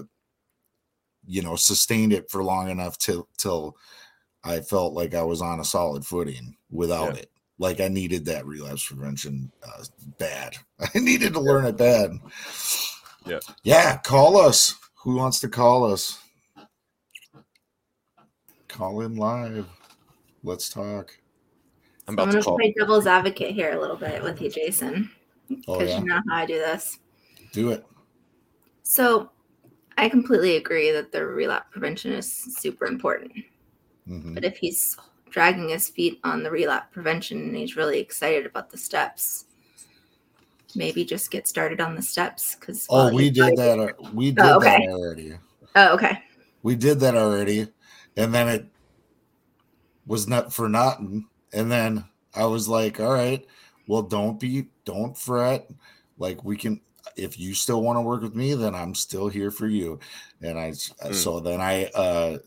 you know, sustained it for long enough till till I felt like I was on a solid footing without Yeah. it. Like I needed that relapse prevention uh, bad. I needed to learn it bad. Yeah. Yeah. Call us. Who wants to call us? Call in live. Let's talk. I'm about I'm going to to call. play devil's advocate here a little bit with you, Jason, Oh because yeah. you know how I do this. Do it. So I completely agree that the relapse prevention is super important. Mhm. But if he's dragging his feet on the relapse prevention and he's really excited about the steps, maybe just get started on the steps. Because Oh, we did that. We did Oh, okay. that already. Oh, okay. We did that already, and then it was not for nothing. And then I was like, "All right, well, don't be, don't fret. Like we can, if you still want to work with me, then I'm still here for you." And I, so then I, uh,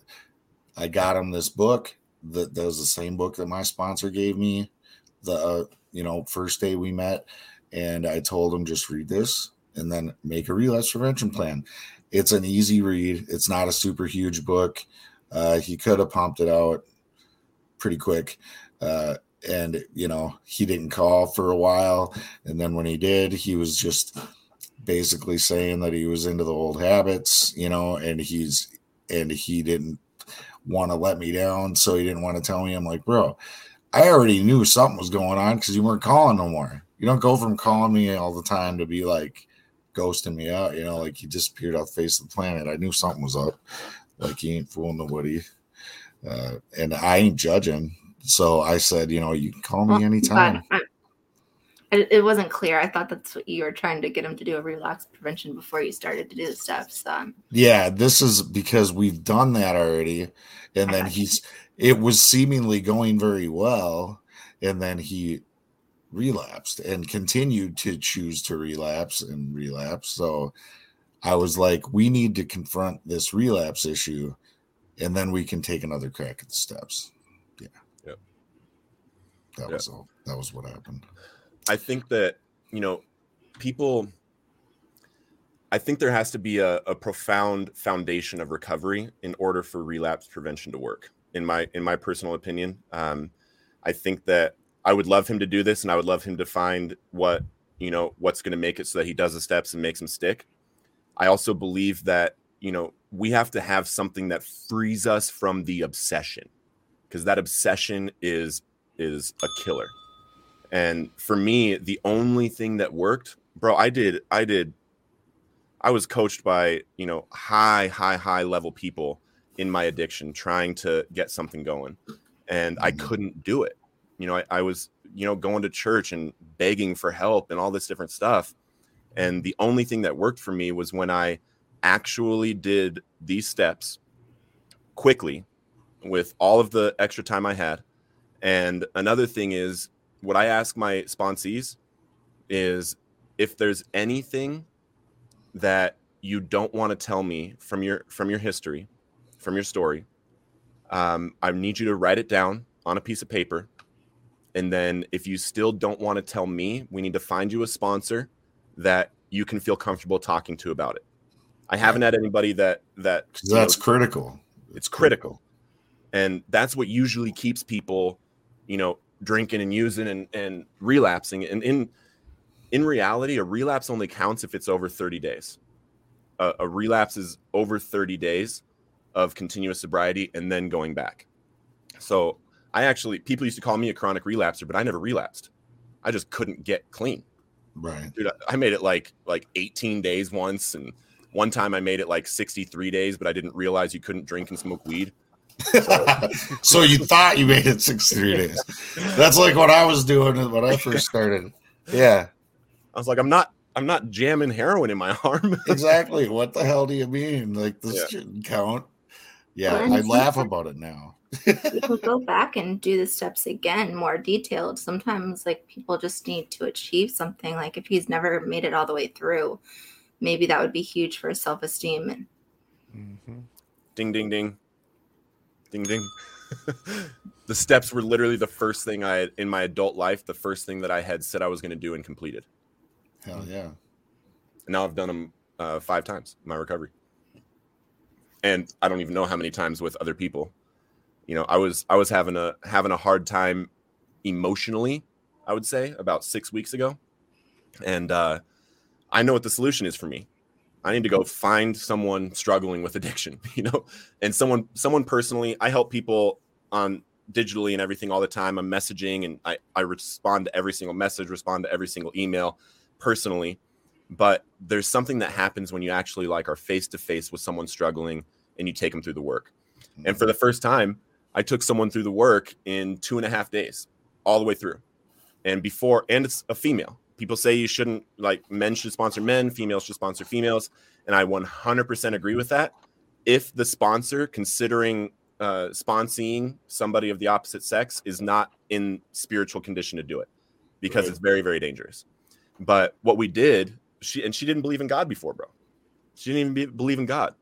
I got him this book. That that was the same book that my sponsor gave me. The uh, you know first day we met, and I told him just read this and then make a relapse prevention plan. It's an easy read. It's not a super huge book. Uh, he could have pumped it out pretty quick. Uh, and, you know, he didn't call for a while. And then when he did, he was just basically saying that he was into the old habits, you know, and he's, and he didn't want to let me down. So he didn't want to tell me. I'm like, bro, I already knew something was going on because you weren't calling no more. You don't go from calling me all the time to be like ghosting me out, you know, like he disappeared off the face of the planet. I knew something was up. Like he ain't fooling nobody. Uh, and I ain't judging. So I said, you know, you can call me Well, anytime. I- It, it wasn't clear. I thought that's what you were trying to get him to do a relapse prevention before you started to do the steps. Um, Yeah, this is because we've done that already. And then he's, it was seemingly going very well. And then he relapsed and continued to choose to relapse and relapse. So I was like, we need to confront this relapse issue and then we can take another crack at the steps. Yeah. Yep. That Yep. was all. That was what happened. I think that you know people. I think there has to be a, a profound foundation of recovery in order for relapse prevention to work. In my in my personal opinion, um, I think that I would love him to do this, and I would love him to find what you know what's going to make it so that he does the steps and makes them stick. I also believe that you know we have to have something that frees us from the obsession, because that obsession is is a killer. And for me, the only thing that worked, bro, I did, I did, I was coached by, you know, high, high, high level people in my addiction trying to get something going. And I Mhm. couldn't do it. You know, I, I was, you know, going to church and begging for help and all this different stuff. And the only thing that worked for me was when I actually did these steps quickly with all of the extra time I had. And another thing is what I ask my sponsees is if there's anything that you don't want to tell me from your from your history, from your story, um, I need you to write it down on a piece of paper. And then if you still don't want to tell me, we need to find you a sponsor that you can feel comfortable talking to about it. I haven't had anybody that that you know, that's critical. it's critical. and that's what usually keeps people you know drinking and using and, and relapsing. And in in reality a relapse only counts if it's over 30 days. A, a relapse is over 30 days of continuous sobriety and then going back. So i actually people used to call me a chronic relapser but i never relapsed i just couldn't get clean Right. dude I- i made it like like 18 days once and one time i made it like 63 days but i didn't realize you couldn't drink and smoke weed so you thought you made it 63 days. That's like what I was doing when I first started. Yeah. I was like, I'm not I'm not jamming heroin in my arm. exactly. What the hell do you mean? Like this yeah. shouldn't count. Yeah, I laugh about it now. People go back and do the steps again more detailed. Sometimes like people just need to achieve something. Like if he's never made it all the way through, maybe that would be huge for his self-esteem mm-hmm. ding ding ding ding ding the steps were literally the first thing i had in my adult life the first thing that i had said i was going to do and completed hell yeah and now i've done them uh, five times in my recovery and i don't even know how many times with other people you know i was i was having a having a hard time emotionally i would say about six weeks ago and uh I know what the solution is for me. I need to go find someone struggling with addiction, you know, and someone, someone personally. I help people on digitally and everything all the time. I'm messaging and I, I respond to every single message, respond to every single email personally. But there's something that happens when you actually like are face to face with someone struggling and you take them through the work. And for the first time, I took someone through the work in two and a half days, all the way through. And before, and it's a female people say you shouldn't like men should sponsor men, females should sponsor females, and I 100% agree with that. If the sponsor considering uh, sponsoring somebody of the opposite sex is not in spiritual condition to do it, because right. it's very very dangerous. But what we did, she and she didn't believe in God before, bro. She didn't even be, believe in God,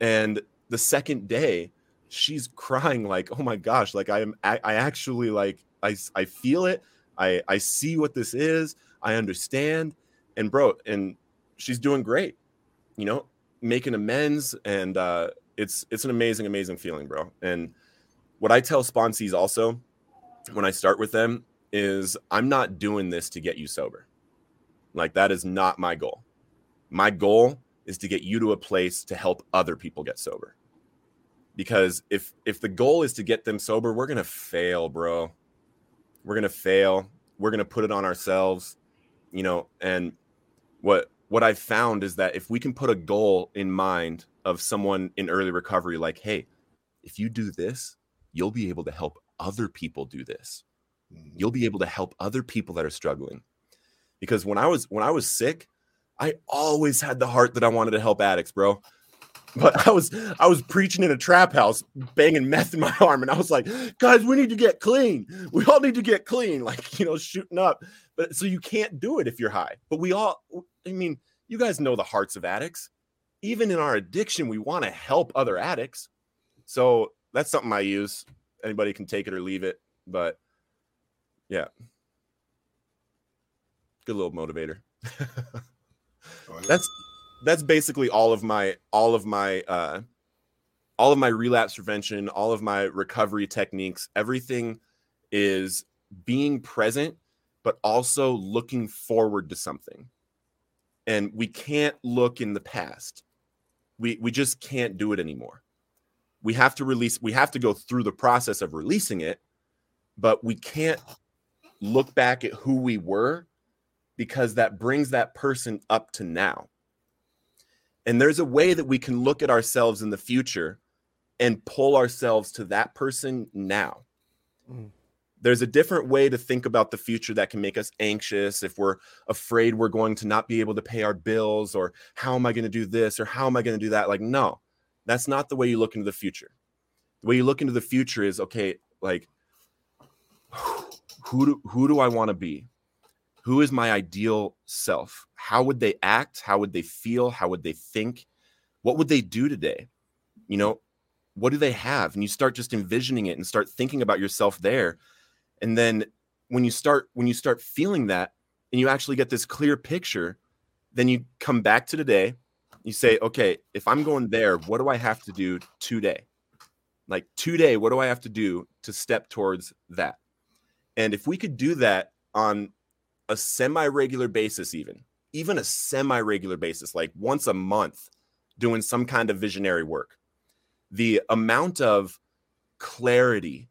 and the second day she's crying like oh my gosh like i am i, I actually like I, I feel it I, I see what this is. I understand. And bro, and she's doing great, you know, making amends. And uh, it's it's an amazing, amazing feeling, bro. And what I tell sponsees also when I start with them is I'm not doing this to get you sober. Like that is not my goal. My goal is to get you to a place to help other people get sober. Because if if the goal is to get them sober, we're to fail, bro. We're to fail. We're to put it on ourselves you know and what what i found is that if we can put a goal in mind of someone in early recovery like hey if you do this you'll be able to help other people do this mm-hmm. you'll be able to help other people that are struggling because when i was when i was sick i always had the heart that i wanted to help addicts bro but I was I was preaching in a trap house, banging meth in my arm, and I was like, guys, we need to get clean. We all need to get clean, like you know, shooting up. But so you can't do it if you're high. But we all, I mean, you guys know the hearts of addicts. Even in our addiction, we want to help other addicts. So that's something I use. Anybody can take it or leave it, but yeah, good little motivator. That's that's basically all of my all of my uh all of my relapse prevention all of my recovery techniques. Everything is being present but also looking forward to something. And we can't look in the past. We we just can't do it anymore. We have to release we have to go through the process of releasing it but we can't look back at who we were because that brings that person up to now and there's a way that we can look at ourselves in the future and pull ourselves to that person now. Mm. There's a different way to think about the future that can make us anxious if we're afraid we're going to not be able to pay our bills or how am I going to do this or how am I going to do that? Like, no, that's not the way you look into the future. The way you look into the future is okay, like, who do, who do I want to be? Who is my ideal self? How would they act? How would they feel? How would they think? What would they do today? You know, what do they have? And you start just envisioning it and start thinking about yourself there. And then when you start when you start feeling that and you actually get this clear picture, then you come back to today. You say, okay, if I'm going there, what do I have to do today? Like today, what do I have to do to step towards that? And if we could do that on a semi-regular basis even even a semi-regular basis like once a month doing some kind of visionary work. The amount of clarity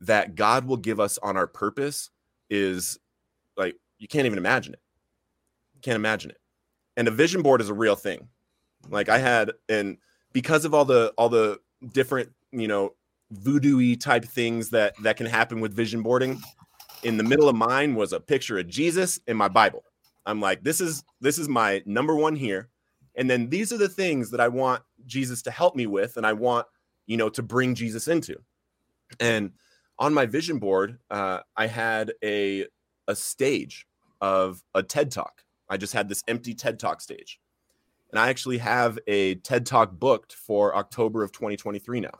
that god will give us on our purpose is like you can't even imagine it. Can't imagine it. And a vision board is a real thing. Like i had and because of all the all the different you know voodoo type things that that can happen with vision boarding. In the middle of mine was a picture of Jesus in my Bible. I'm like, this is this is my number one here. And then these are the things that I want Jesus to help me with, and I want, you know, to bring Jesus into. And on my vision board, uh, I had a a stage of a TED talk. I just had this empty TED talk stage. And I actually have a TED talk booked for October of 2023 now.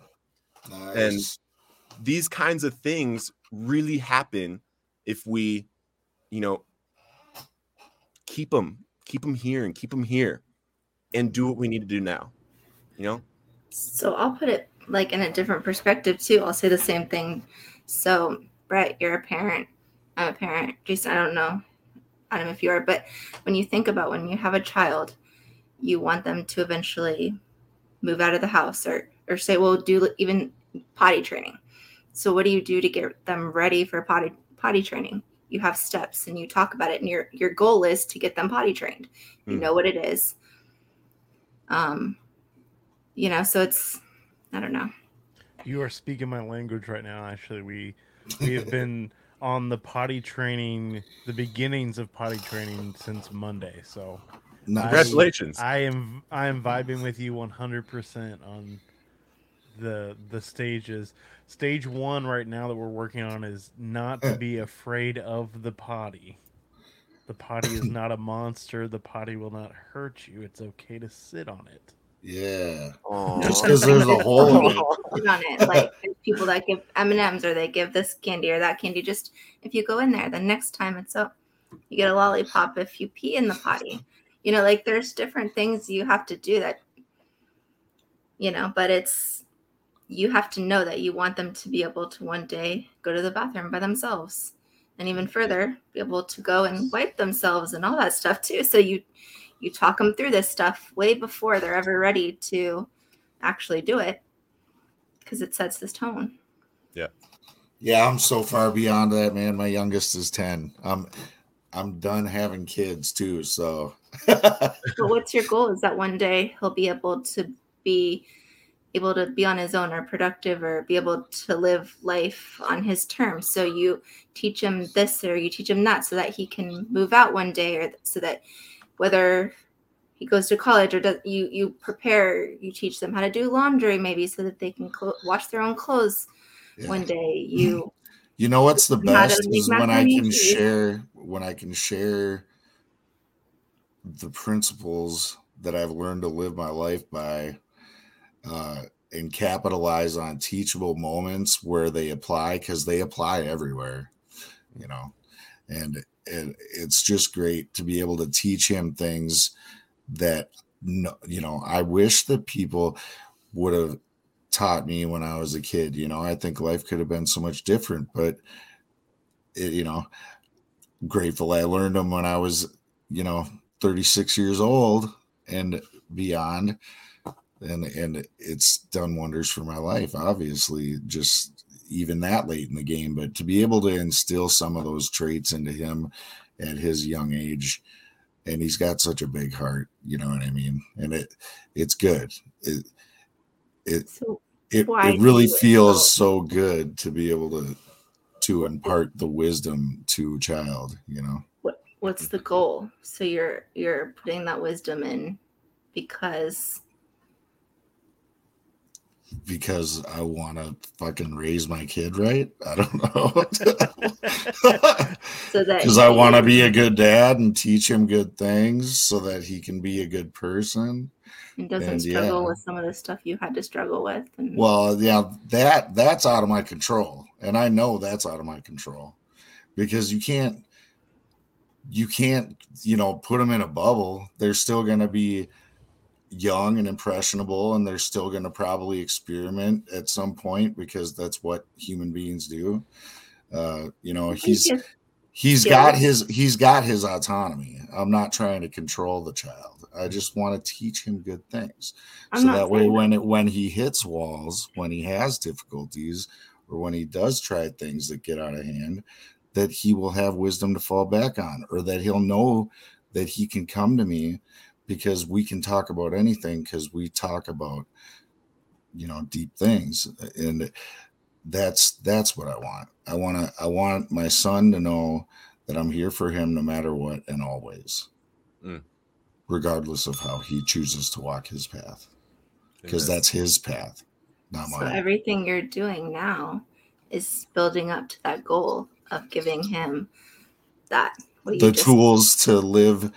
Nice. And these kinds of things really happen if we, you know, keep them, keep them here and keep them here and do what we need to do now. You know? So I'll put it like in a different perspective too. I'll say the same thing. So Brett, you're a parent. I'm a parent. Jason, I don't know. I don't know if you are, but when you think about when you have a child, you want them to eventually move out of the house or or say, well, do even potty training. So what do you do to get them ready for potty potty training? You have steps and you talk about it, and your your goal is to get them potty trained. You Mm. know what it is. Um, you know, so it's I don't know. You are speaking my language right now. Actually, we we have been on the potty training, the beginnings of potty training since Monday. So Nice. Congratulations. I am I am vibing with you 100% on the the stages. Stage 1 right now that we're working on is not to be afraid of the potty. The potty is not a monster. The potty will not hurt you. It's okay to sit on it. Yeah. Aw. Just because there's a hole in it. On it. Like there's people that give M and M's or they give this candy or that candy. Just if you go in there, the next time it's up, you get a lollipop if you pee in the potty. You know, like there's different things you have to do that. You know, but it's you have to know that you want them to be able to one day go to the bathroom by themselves, and even further, be able to go and wipe themselves and all that stuff too. So you you talk them through this stuff way before they're ever ready to actually do it because it sets this tone. Yeah, Yeah, I'm so far beyond that, man. My youngest is 10. I'm I'm done having kids too, so But what's your goal? Is that one day he'll be able to be able to be on his own or productive or be able to live life on his terms. So you teach him this or you teach him that so that he can move out one day or so that whether he goes to college or does you you prepare you teach them how to do laundry maybe so that they can wash their own clothes yeah. one day you You know what's the best is when I can share when I can share the principles that I've learned to live my life by uh and capitalize on teachable moments where they apply because they apply everywhere, you know. And it, it's just great to be able to teach him things that you know, I wish that people would have taught me when I was a kid. You know, I think life could have been so much different, but it, you know, grateful I learned them when I was, you know, 36 years old and beyond. And and it's done wonders for my life, obviously, just even that late in the game. But to be able to instill some of those traits into him at his young age, and he's got such a big heart, you know what I mean? And it it's good. It it so it, it really do it? feels so good to be able to to impart the wisdom to a child you know what what's the goal so you're you're putting that wisdom in because because i want to fucking raise my kid right? I don't know. So that because i want to be a good dad and teach him good things so that he can be a good person. And doesn't and struggle yeah. with some of the stuff you had to struggle with and Well, yeah, that that's out of my control, and I know that's out of my control. Because you can't you can't you know put them in a bubble. They're still going to be young and impressionable, and they're still going to probably experiment at some point because that's what human beings do. Uh, you know, he's he's got his he's got his autonomy. I'm not trying to control the child. I just want to teach him good things I'm so that way when it when he hits walls when he has difficulties or when he does try things that get out of hand that he will have wisdom to fall back on or that he'll know that he can come to me because we can talk about anything because we talk about you know deep things and that's that's what i want i want to i want my son to know that i'm here for him no matter what and always Mm. regardless of how he chooses to walk his path because that's his path not mine. So mine everything you're doing now is building up to that goal of giving him that what you the just- tools to live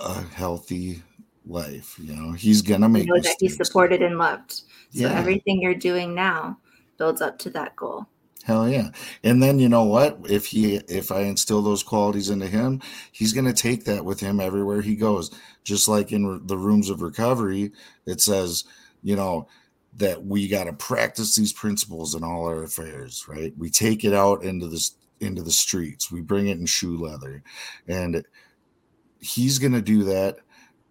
a healthy life you know he's gonna make know that he's supported and loved. So Yeah. everything you're doing now builds up to that goal. Hell yeah. And then you know what? If he if I instill those qualities into him, he's going to take that with him everywhere he goes. Just like in re- the rooms of recovery, it says, you know, that we got to practice these principles in all our affairs, right? We take it out into this into the streets. We bring it in shoe leather. And he's going to do that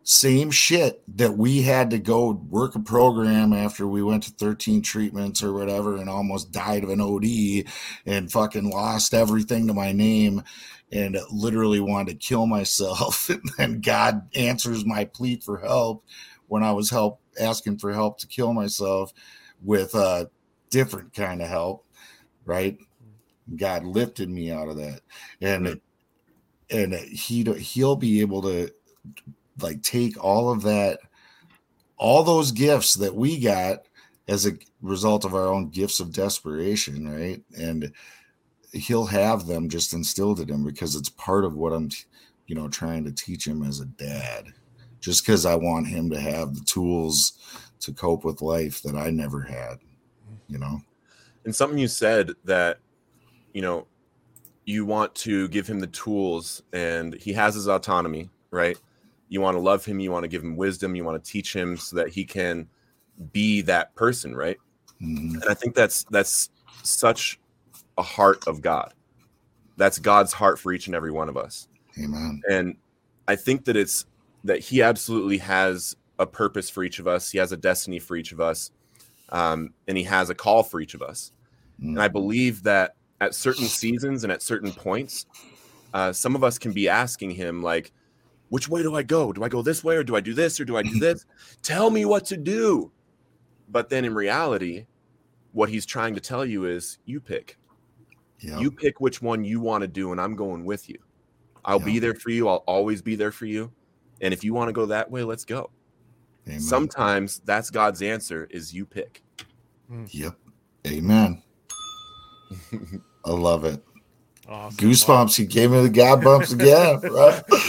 same shit that we had to go work a program after we went to 13 treatments or whatever and almost died of an OD and fucking lost everything to my name and literally wanted to kill myself. And then God answers my plea for help when I was help asking for help to kill myself with a different kind of help, right? God lifted me out of that. And and he he'll be able to like take all of that all those gifts that we got as a result of our own gifts of desperation right? And he'll have them just instilled in him because it's part of what i'm you know trying to teach him as a dad. Just because i want him to have the tools to cope with life that i never had you know? And something you said that you know you want to give him the tools and he has his autonomy right? You want to love him you want to give him wisdom you want to teach him so that he can be that person right? Mhm. and i think that's that's such a heart of god. That's god's heart for each and every one of us. Amen. And i think that it's that he absolutely has a purpose for each of us. He has a destiny for each of us um, and he has a call for each of us. Mm. and i believe that at certain seasons and at certain points uh, some of us can be asking him like which way do i go? Do i go this way or do i do this or do i do this? Tell me what to do. But then in reality what he's trying to tell you is you pick. Yeah. You pick which one you want to do and i'm going with you. I'll be there for you i'll always be there for you and if you want to go that way let's go. Amen. sometimes that's god's answer is you pick. Yep. Amen i love it Awesome. goosebumps. He gave me the god bumps again. Right? Well,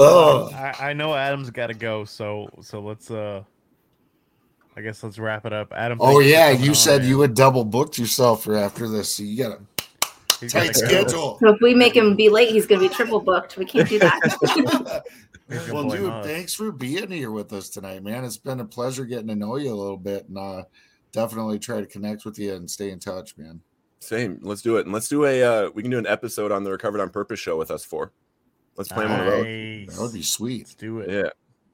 Oh, I, I know Adam's got to go, so so let's uh, I guess let's wrap it up. Adam. oh yeah. coming You said man. you had double booked yourself for after this, so you got a He's tight go. schedule. So if we make him be late, he's going to be triple booked. We can't do that. Well, dude, us. thanks for being here with us tonight, man. It's been a pleasure getting to know you a little bit, and uh, definitely try to connect with you and stay in touch, man. Same. Let's do it. And let's do a uh, we can do an episode on the recovered on purpose show with us four. Let's plan one of those Nice. That would be sweet. Let's do it. yeah.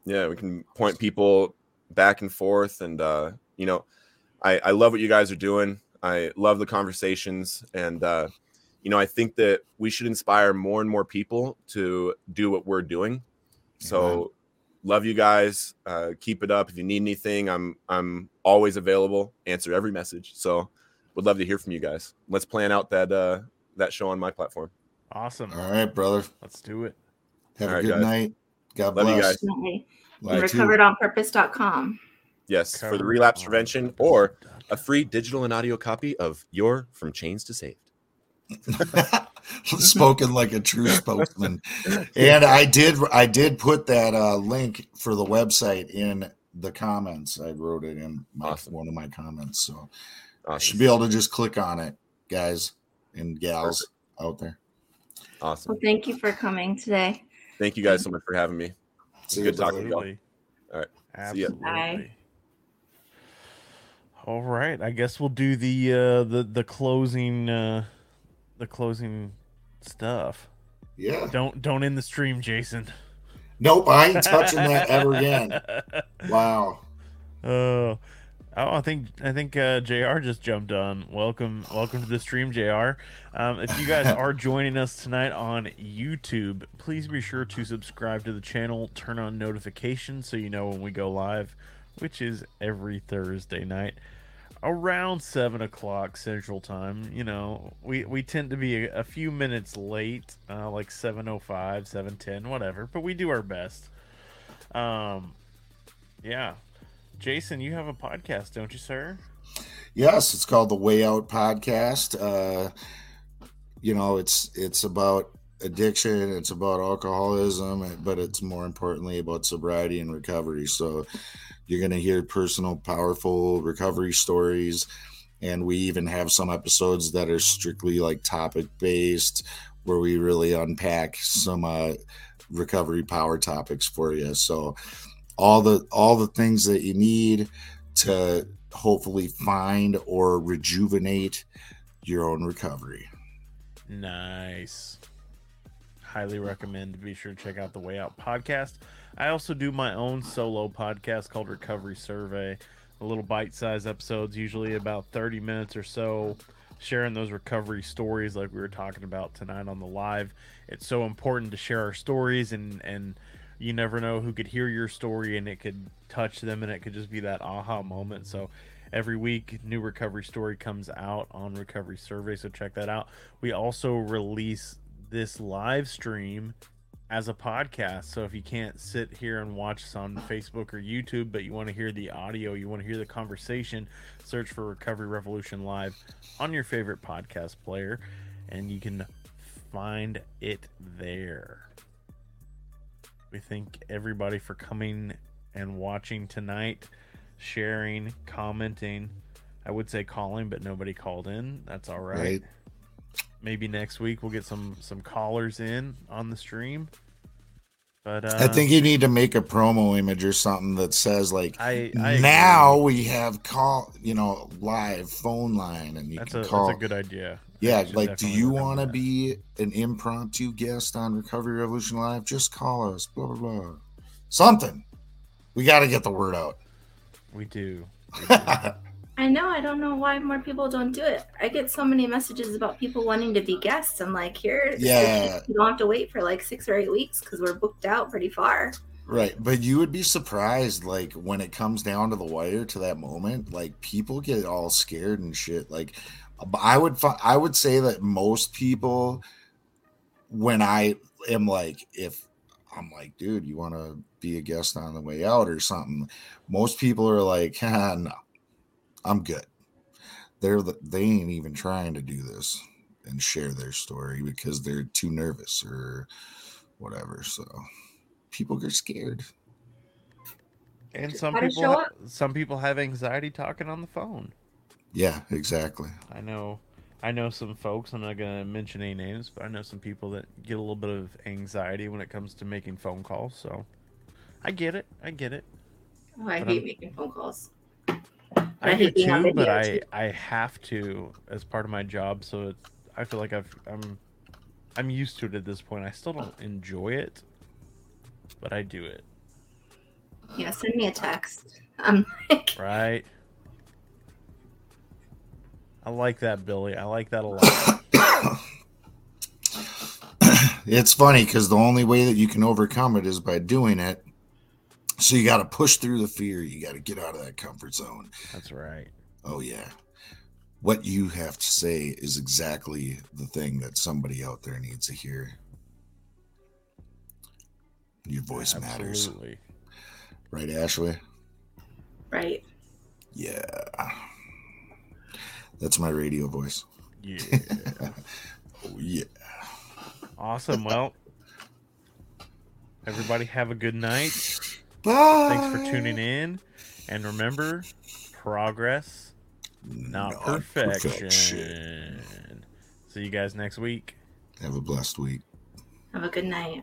Yeah we can point people back and forth and uh you know i i love what you guys are doing. I love the conversations and uh you know i think that we should inspire more and more people to do what we're doing. So Amen. love you guys. Uh keep it up. If you need anything i'm i'm always available. Answer every message. So would love to hear from you guys let's plan out that uh that show on my platform Awesome. All right, brother. Let's do it. Have All a right, good guys. night. God Love you bless. guys. Definitely. Love you too. recoveredonpurpose.com. yes for the relapse on prevention or a free digital and audio copy of your from chains to saved spoken like a true spokesman and i did i did put that uh link for the website in the comments i wrote it in my, Awesome. one of my comments so awesome should be able to just click on it guys and gals out there awesome Well, thank you for coming today. thank you guys so much for having me See good talking to y'all. Absolutely. All right. See ya. Absolutely. Bye. All right. I guess we'll do the uh the the closing uh the closing stuff. yeah Don't don't end the stream, Jason. nope i ain't touching that ever again wow Oh, oh, I think I think uh, Jr. just jumped on. Welcome, welcome to the stream, Jr. Um, if you guys are joining us tonight on YouTube, please be sure to subscribe to the channel, turn on notifications so you know when we go live. which is every Thursday night around seven o'clock Central Time. You know, we we tend to be a, a few minutes late, uh, like 7.05, 7.10, whatever, but we do our best. Um, yeah. Jason, you have a podcast, don't you, sir? Yes, it's called the Way Out Podcast. Uh, you know, it's it's about addiction, it's about alcoholism, but it's more importantly about sobriety and recovery. So you're going to hear personal, powerful recovery stories. And we even have some episodes that are strictly like topic based, where we really unpack some uh, recovery power topics for you. So all the all the things that you need to hopefully find or rejuvenate your own recovery. Nice. Highly recommend. Be sure to check out the Way Out podcast. I also do my own solo podcast called Recovery Survey. A little bite-sized episodes, usually about 30 minutes or so, sharing those recovery stories like we were talking about tonight on the live. It's so important to share our stories and and you never know who could hear your story and it could touch them and it could just be that aha moment. So every week new recovery story comes out on recovery survey so check that out we also release this live stream as a podcast so if you can't sit here and watch us on facebook or youtube but you want to hear the audio you want to hear the conversation search for recovery revolution live on your favorite podcast player and you can find it there we thank everybody for coming and watching tonight sharing, commenting. I would say calling, but nobody called in. That's all right. right. Maybe next week we'll get some some callers in on the stream. But uh, I think you need to make a promo image or something that says like I, I now agree. we have call you know live phone line and you that's can a, call. That's a good idea. Yeah, like do you want to be an impromptu guest on Recovery Revolution Live? Just call us. Blah blah blah. Something. We got to get the word out. We do. I know. I don't know why more people don't do it. I get so many messages about people wanting to be guests. I'm like, here, yeah, you don't have to wait for like six or eight weeks because we're booked out pretty far. Right, but you would be surprised, like when it comes down to the wire to that moment, like people get all scared and shit. Like, I would, I would say that most people, when I am like, if I'm like, dude, you want to be a guest on the way out or something? Most people are like, ah, no, I'm good. They're the, they ain't even trying to do this and share their story because they're too nervous or whatever. So people get scared. And some people, some people have anxiety talking on the phone. Yeah, exactly. I know I know some folks, I'm not going to mention any names, but I know some people that get a little bit of anxiety when it comes to making phone calls. So I get it. I get it. Oh, I but hate I'm, making phone calls. I, I hate too, but I, I have to as part of my job. So it's, I feel like I've, I'm, I'm used to it at this point. I still don't enjoy it, but I do it. Yeah, send me a text. I'm like, right. I like that, Billy. I like that a lot. it's funny because the only way that you can overcome it is by doing it. So you got to push through the fear. You got to get out of that comfort zone. That's right. Oh, yeah. What you have to say is exactly the thing that somebody out there needs to hear. Your voice Absolutely. matters. Right, Ashley? Right. Yeah. That's my radio voice. Yeah. oh yeah. Awesome. Well, everybody have a good night. Bye. Thanks for tuning in. And remember, progress, not, not perfection. perfection. See you guys next week. Have a blessed week. Have a good night.